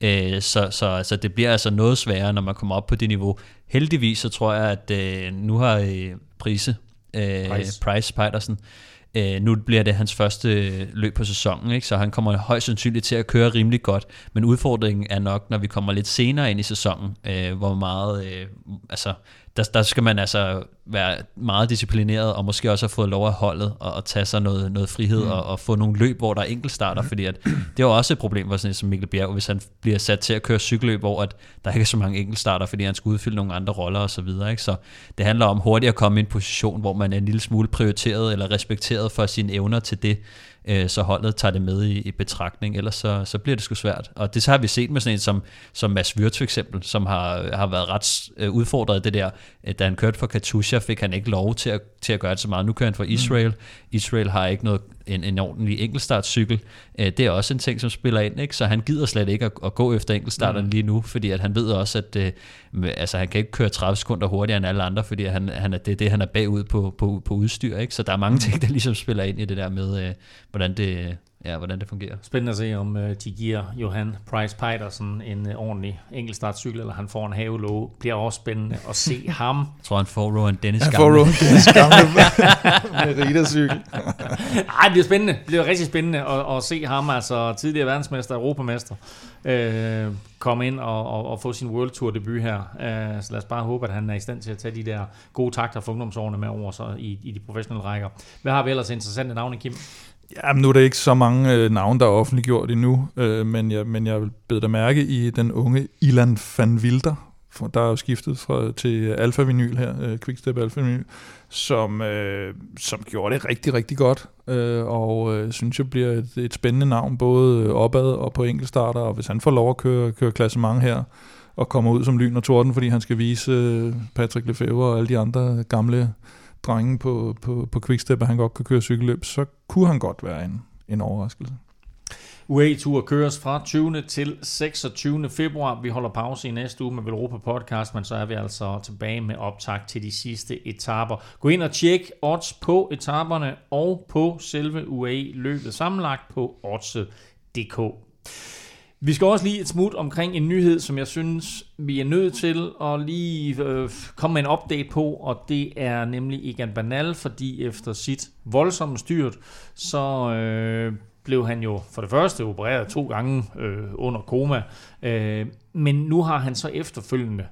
Øh, så, så, så det bliver altså noget sværere, når man kommer op på det niveau. Heldigvis så tror jeg, at øh, nu har øh, Prise, øh, Price. Price Petersen, Øh, nu bliver det hans første løb på sæsonen, ikke? så han kommer højst sandsynligt til at køre rimelig godt. Men udfordringen er nok, når vi kommer lidt senere ind i sæsonen, øh, hvor meget... Øh, altså, der, der skal man altså være meget disciplineret, og måske også have fået lov af holdet, og, og tage sig noget, noget frihed, mm. og, og få nogle løb, hvor der er enkeltstarter, mm. fordi at, det er jo også et problem for sådan et som Mikkel Bjerg, hvis han bliver sat til at køre cykelløb, hvor at der ikke er så mange enkeltstarter, fordi han skal udfylde nogle andre roller og så videre. Ikke? Så det handler om hurtigt at komme i en position, hvor man er en lille smule prioriteret eller respekteret for sine evner til det, øh, så holdet tager det med i, i betragtning, ellers så, så bliver det sgu svært. Og det så har vi set med sådan en som, som Mads Wirtz for eksempel, som har, har været ret øh, udfordret det der, øh, da han kørte for Katusha, fik han ikke lov til at, til at gøre det så meget. Nu kører han for Israel. Mm. Israel har ikke noget en, en ordentlig enkeltstartcykel. Øh, det er også en ting, som spiller ind, ikke? så han gider slet ikke at, at gå efter enkeltstarterne mm. lige nu, fordi at han ved også, at øh, altså, han kan ikke køre 30 sekunder hurtigere end alle andre, fordi han, han er, det er det, han er bagud på, på, på udstyr. Ikke? Så der er mange mm. ting, der ligesom spiller ind i det der med, øh, hvordan det, ja, hvordan det fungerer. Spændende at se, om øh, de giver Johan Price Peitersen en øh, ordentlig enkeltstartcykel, eller han får en havelåge. Bliver også spændende at se ham. Jeg tror, han får Rowan Dennis gamle. Han får Rowan Dennis gamle med Rita-cykel. Ej, det bliver spændende. Det bliver rigtig spændende at, at se ham, altså tidligere verdensmester, europamester, øh, komme ind og, og, og få sin World Tour debut her. Øh, så lad os bare håbe, at han er i stand til at tage de der gode takter for ungdomsårene med over så i, i de professionelle rækker. Hvad har vi ellers interessante navne, Kim? Jamen, nu er der ikke så mange øh, navne, der er offentliggjort endnu, øh, men, jeg, men jeg vil bede dig mærke i den unge Ilan van Wilder, for, der er jo skiftet fra, til Alfa Vinyl her, øh, Quickstep Alfa Vinyl, som, øh, som gjorde det rigtig, rigtig godt, øh, og øh, synes jeg bliver et, et spændende navn, både opad og på enkeltstarter, og hvis han får lov at køre, køre klassement her, og kommer ud som lyn og torden, fordi han skal vise øh, Patrick Lefebvre og alle de andre gamle drenge på, på, på Quickstep, at han godt kan køre cykelløb, så kunne han godt være en, en overraskelse. UAE-tur køres fra 20. til 26. februar. Vi holder pause i næste uge med Velropa Podcast, men så er vi altså tilbage med optag til de sidste etaper. Gå ind og tjek odds på etaperne og på selve UAE-løbet sammenlagt på odds.dk. Vi skal også lige et smut omkring en nyhed, som jeg synes, vi er nødt til at lige øh, komme med en update på, og det er nemlig Egan Banal, fordi efter sit voldsomme styrt, så øh, blev han jo for det første opereret to gange øh, under koma, øh, men nu har han så efterfølgende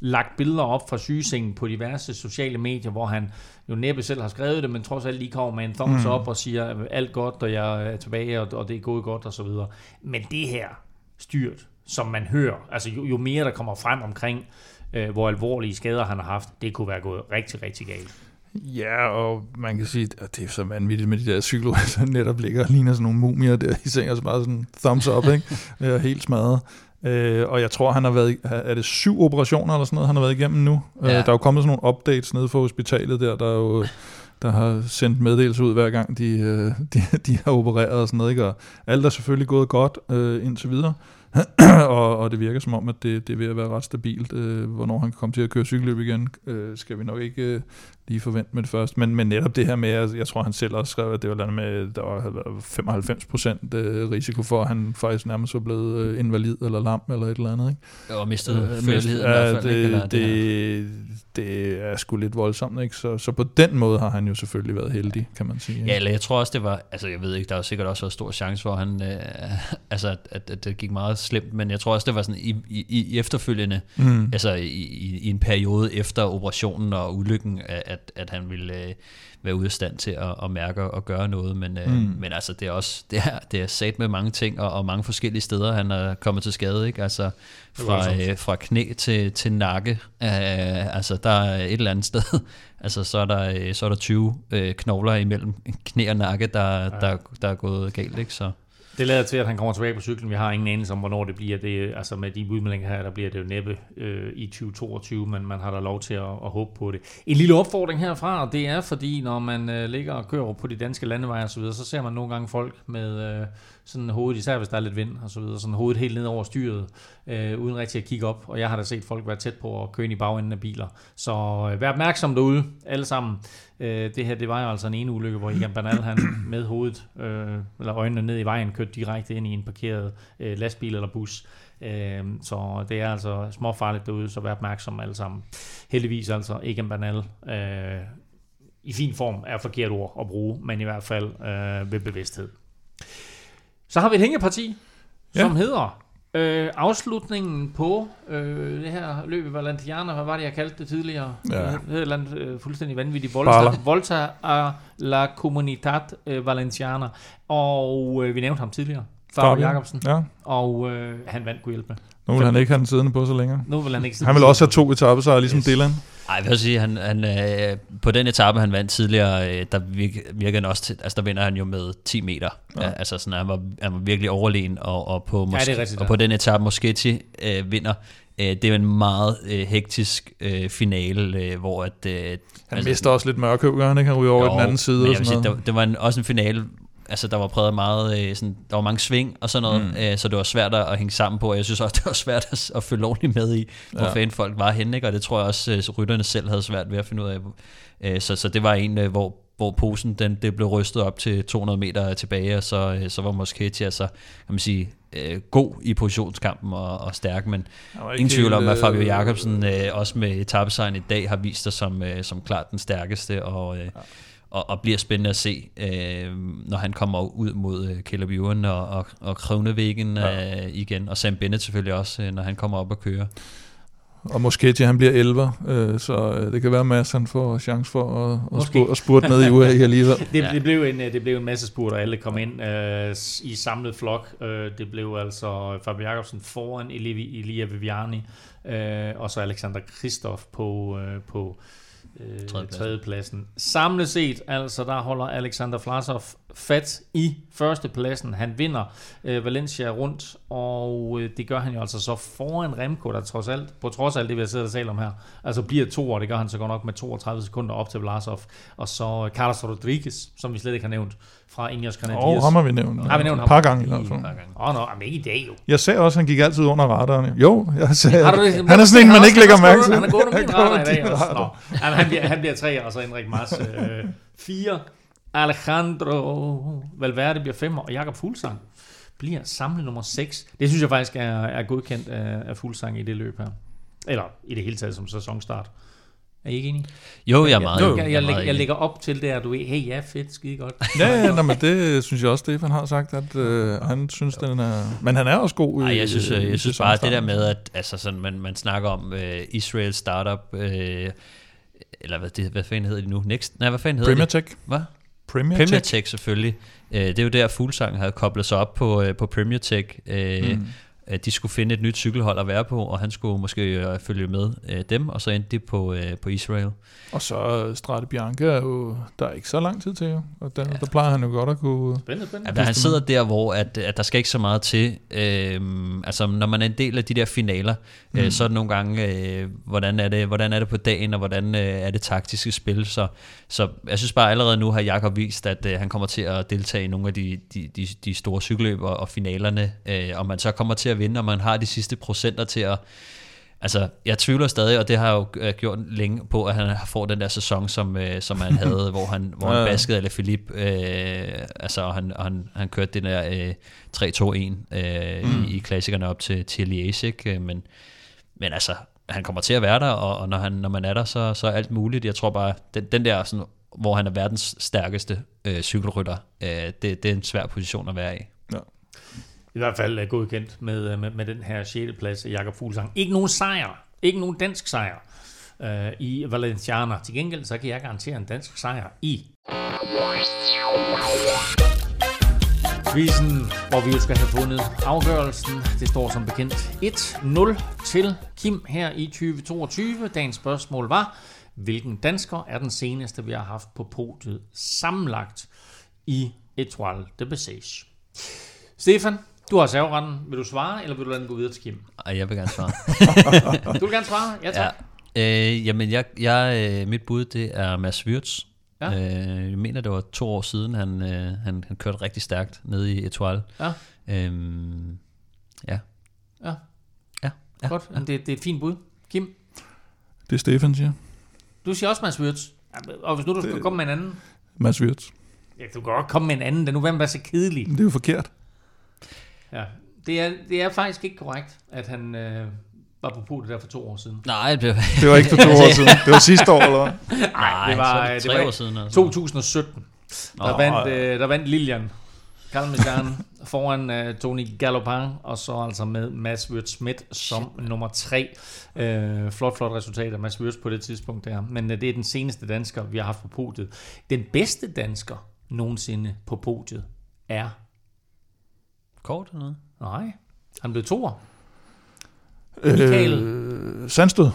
lagt billeder op fra sygesengen på diverse sociale medier, hvor han jo næppe selv har skrevet det, men trods alt lige kommer med en thumbs mm. up og siger, alt godt, og jeg er tilbage, og, og det er gået godt, og så videre. Men det her, styrt, som man hører. Altså jo, jo mere der kommer frem omkring, øh, hvor alvorlige skader han har haft, det kunne være gået rigtig, rigtig galt. Ja, og man kan sige, at det er så vanvittigt med de der cykler, der netop ligger og ligner sådan nogle mumier der i sengen, så bare sådan thumbs up, ikke? Det er helt smadret. Øh, og jeg tror, han har været, er det syv operationer eller sådan noget, han har været igennem nu? Øh, ja. Øh, der er jo kommet sådan nogle updates nede for hospitalet der, der er jo der har sendt meddelelse ud hver gang, de, øh, de, de har opereret og sådan noget. Ikke? Og alt er selvfølgelig gået godt øh, indtil videre. og, og det virker som om, at det, det er ved at være ret stabilt. Øh, hvornår han kan komme til at køre cykelløb igen, øh, skal vi nok ikke øh, lige forvente med det første. Men, men netop det her med, at jeg tror han selv også skrev, at det var noget med, der var, havde været 95 procent øh, risiko for, at han faktisk nærmest var blevet øh, invalid eller lam eller et eller andet. Ikke? Og mistet øh, føleligheden i hvert fald. Det, ikke, det, det, det er sgu lidt voldsomt, ikke? Så, så på den måde har han jo selvfølgelig været heldig, kan man sige. Ja, eller jeg tror også, det var, altså jeg ved ikke, der var sikkert også en stor chance for, at han, øh, altså at, at, det gik meget slemt, men jeg tror også, det var sådan i, i, i efterfølgende, mm. altså i, i, i en periode efter operationen og ulykken, at, at han ville øh, være ude af stand til at, at mærke og gøre noget, men, øh, mm. men altså det er også, det er, det er sat med mange ting, og, og mange forskellige steder, han er kommet til skade, ikke? Altså fra, øh, fra knæ til, til nakke, øh, altså der er et eller andet sted, altså så er der, øh, så er der 20 øh, knogler imellem knæ og nakke, der, ja. der, der er gået galt, ikke? Så. Det lader til, at han kommer tilbage på cyklen. Vi har ingen anelse om, hvornår det bliver. Det, altså med de udmeldinger her, der bliver det jo næppe øh, i 2022, men man har da lov til at, at håbe på det. En lille opfordring herfra, og det er fordi, når man øh, ligger og kører på de danske landeveje og så videre, så ser man nogle gange folk med... Øh, sådan hovedet, især hvis der er lidt vind og så videre, sådan hovedet helt ned over styret, øh, uden rigtig at kigge op. Og jeg har da set folk være tæt på at køre ind i bagenden af biler. Så øh, vær opmærksom derude, alle sammen. Øh, det her, det var jo altså en ene ulykke, hvor Ian Bernal, han med hovedet, øh, eller øjnene ned i vejen, kørte direkte ind i en parkeret øh, lastbil eller bus. Øh, så det er altså småfarligt derude, så vær opmærksom alle sammen. Heldigvis altså Egan Bernal øh, i fin form er forkert ord at bruge, men i hvert fald øh, ved bevidsthed. Så har vi et hængeparti, ja. som hedder Øh, afslutningen på øh, det her løb i Valentiana, hvad var det, jeg kaldte det tidligere? Ja. Det hed et eller andet øh, fuldstændig vanvittigt. Volta, Volta a la Comunitat øh, Valenciana. Og øh, vi nævnte ham tidligere. Fabio. Jacobsen. Ja, Og øh, han vandt kunne hjælpe. nu vil han ikke have den siddende på så længere. Nu vil han ikke Han vil også have to så ligesom Yes. Dylan. Ej, jeg vil sige, han, han, øh, på den etape, han vandt tidligere, øh, der virker, virker han også til, altså der vinder han jo med 10 meter. Ja. Ja, altså sådan, han var, han var virkelig overlegen, og, og, på, det er rigtigt, og ja. på den etape, Moschetti øh, vinder. Øh, det er en meget øh, hektisk øh, finale, øh, hvor at... Øh, Han altså- mister også lidt mørke, han ikke? Han ryger over i den anden side. Men Og sådan sige, noget. det, det var en, også en finale, altså der var præget meget, øh, sådan, der var mange sving og sådan noget, Mm. øh, så det var svært at hænge sammen på, og jeg synes også, det var svært at, at følge ordentligt med i, hvor Ja. ja. fanden folk var henne, ikke? og det tror jeg også, øh, rytterne selv havde svært ved at finde ud af. Øh, så, så det var en, øh, hvor, hvor posen den, det blev rystet op til 200 meter tilbage, og så, øh, så var Moschetti altså, kan man sige, øh, god i positionskampen og, og stærk, men ingen tvivl om, at Fabio øh, Jacobsen øh, også med etappesejren i dag har vist sig som, øh, som klart den stærkeste, og, øh, og, og bliver spændende at se, øh, når han kommer ud mod øh, Caleb Ewan og, og, og Krøvnevæggen Ja. øh, igen, og Sam Bennett selvfølgelig også, øh, når han kommer op og kører. Og Moschetti, han bliver 11, øh, så øh, det kan være, at Mads han får chance for at, at, Måske. spurte, at spurte ned i UAE alligevel. Det, det, blev en, øh, det blev en masse spurt, og alle kom ind øh, i samlet flok. Øh, det blev altså Fabio Jacobsen foran Eli- Elia Viviani, øh, og så Alexander Kristoff på, øh, på øh, Tredjepladsen. tredjepladsen. Samlet set, altså, der holder Alexander Vlasov fat i førstepladsen. Han vinder øh, Valencia rundt, og øh, det gør han jo altså så foran Remco, der trods alt, på trods af alt det, vi har siddet og talt om her, altså bliver to, og det gør han så godt nok med 32 sekunder op til Vlasov. Og så øh, Carlos Rodriguez, som vi slet ikke har nævnt, fra Ineos Grenadiers. Og ham har vi nævnt. Har vi nævnt ham? par gange i hvert fald. Åh, oh, nå, men ikke i dag jo. Jeg sagde også, at han gik altid under radaren. Jo, jeg sagde, Har du det? han er sådan en, man ikke lægger mærke til. Han er gået under min radar i dag også. Nå. Han, bliver, han bliver tre, og så Henrik Mars øh, fire. Alejandro Valverde bliver fem, og Jakob Fuglsang bliver samlet nummer 6. Det synes jeg faktisk er, er godkendt af, af Fuglsang i det løb her. Eller i det hele taget som sæsonstart. Er I ikke enige? Jo, jeg er meget jeg, enig. jeg, jeg, jeg, jeg lægger op til det, at du er, hey ja, fedt, skide godt. Ja, ja, nå, men det synes jeg også, Stefan har sagt, at øh, han synes, den er... Men han er også god i Ej, jeg synes, i- jeg, jeg synes bare, det der med, at altså sådan, man, man snakker om uh, Israel Startup, uh, eller hvad, det, hvad fanden hedder det nu? Next? Nej, hvad fanden hedder Premier det? Tech. Hvad? Premier, Premier Tech. Tech selvfølgelig. Uh, det er jo der, Fuglsang havde koblet sig op på, uh, på Premier Tech. Uh, Mm. Mm. De skulle finde et nyt cykelhold at være på, og han skulle måske uh, følge med uh, dem, og så endte de på, uh, på Israel. Og så øh, Strade Bianca er jo... Der er ikke så lang tid til, jo. Og der, ja. der plejer han jo godt at kunne... Spændende, spændende. Ja, han sidder der, hvor at, at der skal ikke så meget til. Øhm, altså, når man er en del af de der finaler, mm. øh, så er det nogle gange, øh, hvordan, er det, hvordan er det på dagen, og hvordan øh, er det taktiske spil. Så, så jeg synes bare allerede nu har Jakob vist, at øh, han kommer til at deltage i nogle af de, de, de, de store cykelløb og, og finalerne, øh, og man så kommer til at vinde, og man har de sidste procenter til at Altså, jeg tvivler stadig, og det har jeg jo øh, gjort længe på, at han får den der sæson, som, øh, som han havde, hvor han, hvor han Ja. baskede eller Philip, øh, altså, og han, og han, han kørte det der øh, 3-2-1 øh, mm. i, i klassikerne op til, til Liège, ikke? Øh, Men, men altså, han kommer til at være der, og, og når, han, når man er der, så, så er alt muligt. Jeg tror bare, den, den der, sådan, hvor han er verdens stærkeste øh, cykelrytter, øh, det, det er en svær position at være i. I hvert fald er godkendt med, øh, med, med den her 6. plads af Jakob Fuglsang. Ikke nogen sejr. Ikke nogen dansk sejr øh, i Valenciana. Til gengæld så kan jeg garantere en dansk sejr i quizzen, hvor vi skal have fundet afgørelsen. Det står som bekendt 1-0 til Kim her i 2022. Dagens spørgsmål var, hvilken dansker er den seneste, vi har haft på podiet sammenlagt i Etoile de Bessage? Stefan, du har serveretten. Vil du svare, eller vil du lade den gå videre til Kim? Og jeg vil gerne svare. Du vil gerne svare? Ja, tak. Ja. Øh, jamen, jeg, jeg, øh, mit bud, det er Mads Wirtz. Ja. Ja. Øh, jeg mener, det var to år siden, han, øh, han, han kørte rigtig stærkt nede i Etoile. Ja. Øhm, ja. Ja. Ja. ja. Godt, men det, det er et fint bud. Kim, Det er Stefan, siger. du siger også Mads Wirtz. Ja, Og hvis nu du skulle komme med en anden... Mads Wirtz. Ja, du kan godt komme med en anden, den nu vil være så kedelig. Det er jo forkert. Ja. Det er, det er faktisk ikke korrekt, at han øh, var på podiet der for to år siden. Nej, det, blev, Det var ikke for to år siden. Det var sidste år, eller hvad? Nej, det var, så er det var år siden. Altså. 2017. Der, Nå, vandt, øh, der vandt Lilian. Kalmazan foran uh, Tony Galopin, og så altså med Mads Wirt Schmidt som nummer tre. Uh, flot, flot resultat af Mads Wirt på det tidspunkt der. Men uh, det er den seneste dansker, vi har haft på podiet. Den bedste dansker nogensinde på podiet er... Kort eller noget? Nej, han blev toer. Michael Øh, Sandstød.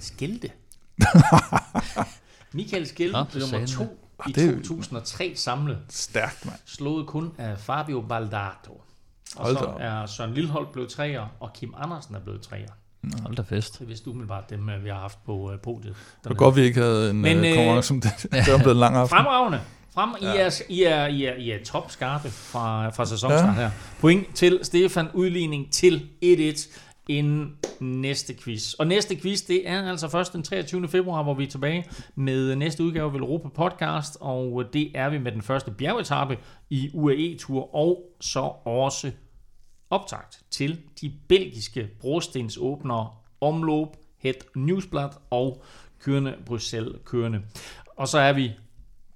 Skilte. Michael Skilte Nå, blev nummer to Ah, i det er- 2003 samlet. Stærkt, mand. Slået kun af Fabio Baldato. Og Hold så op. er Søren Lilleholdt blevet træer, og Kim Andersen er blevet træer. Hold da fest. Det er vist umiddelbart dem, øh, vi har haft på øh, podiet. Det var godt, vi ikke havde en Men, øh, øh, konkurrence som det. Det var blevet en lang aften. Fremragende. Frem, I, er, I, er, I, er, I er topskarpe fra, fra sæsonstart ja. her. Point til Stefan, udligning til 1-1 inden næste quiz. Og næste quiz, det er altså først den 23. februar, hvor vi er tilbage med næste udgave af Europa Podcast, og det er vi med den første bjergetappe i UAE-tur, og så også optagt til de belgiske brostensåbnere Omloop, Het Newsblad og Kørende Bruxelles Kørende. Og så er vi,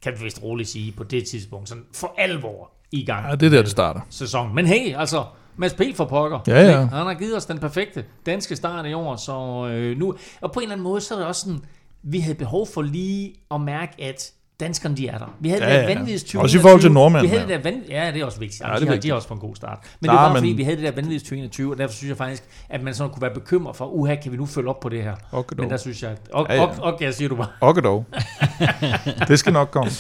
kan vi vist roligt sige, på det tidspunkt sådan for alvor i gang Ja, det er der, det starter. sæsonen. Men hey, altså, Mads P. for pokker. Ja, ja. Han har givet os den perfekte danske start i år, så øh, nu... Og på en eller anden måde, så er det også sådan, vi havde behov for lige at mærke, at danskerne, de er der. Vi havde Ja, det der ja. vanvittige 20 Også i forhold til nordmænd, Vi havde ja. det der vanv... Ja, det er også vigtigt. Ja, det er de, har, de vigtigt. er også på en god start. Men Klar, det var men- fordi vi havde det der vanvittige 2021, og derfor synes jeg faktisk, at man sådan kunne være bekymret for, uha, kan vi nu følge op på det her? Okay, Men der synes jeg. Og, Ja, ja. og, og, jeg siger du bare. Okay dog. det skal nok komme.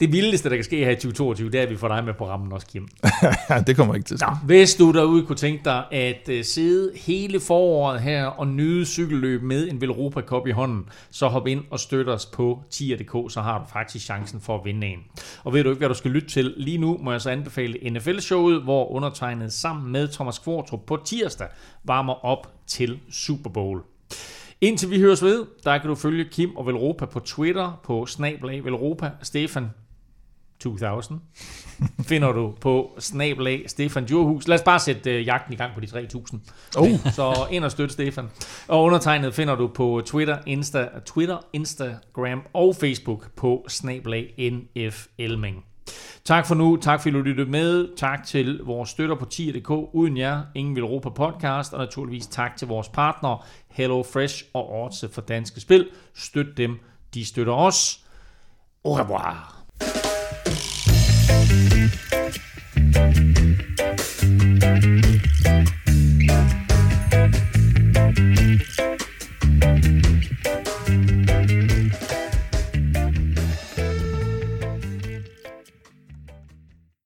Det vildeste, der kan ske her i 2022, det er, at vi får dig med på rammen også, Kim. Det kommer ikke til at ske. Nå, hvis du derude kunne tænke dig at uh, sidde hele foråret her og nyde cykelløb med en Velropa Cup i hånden, så hop ind og støt os på tier.dk, så har du faktisk chancen for at vinde en. Og ved du ikke, hvad du skal lytte til lige nu, må jeg så anbefale NFL-showet, hvor undertegnet sammen med Thomas Kvartrup på tirsdag varmer op til Super Bowl. Indtil vi høres ved, der kan du følge Kim og Velropa på Twitter på snablag Velropa. Stefan 2000 finder du på snabelag Stefan Djurhus. Lad os bare sætte øh, jagten i gang på de 3000. Oh. Så ind og støt Stefan. Og undertegnet finder du på Twitter, Insta, Twitter, Instagram og Facebook på snabelag NF Elming. Tak for nu. Tak fordi du lyttede med. Tak til vores støtter på 10.dk. Uden jer, ingen vil Europa podcast. Og naturligvis tak til vores partnere, Hello Fresh og Orte for Danske Spil. Støt dem. De støtter os. Au revoir. Thank you.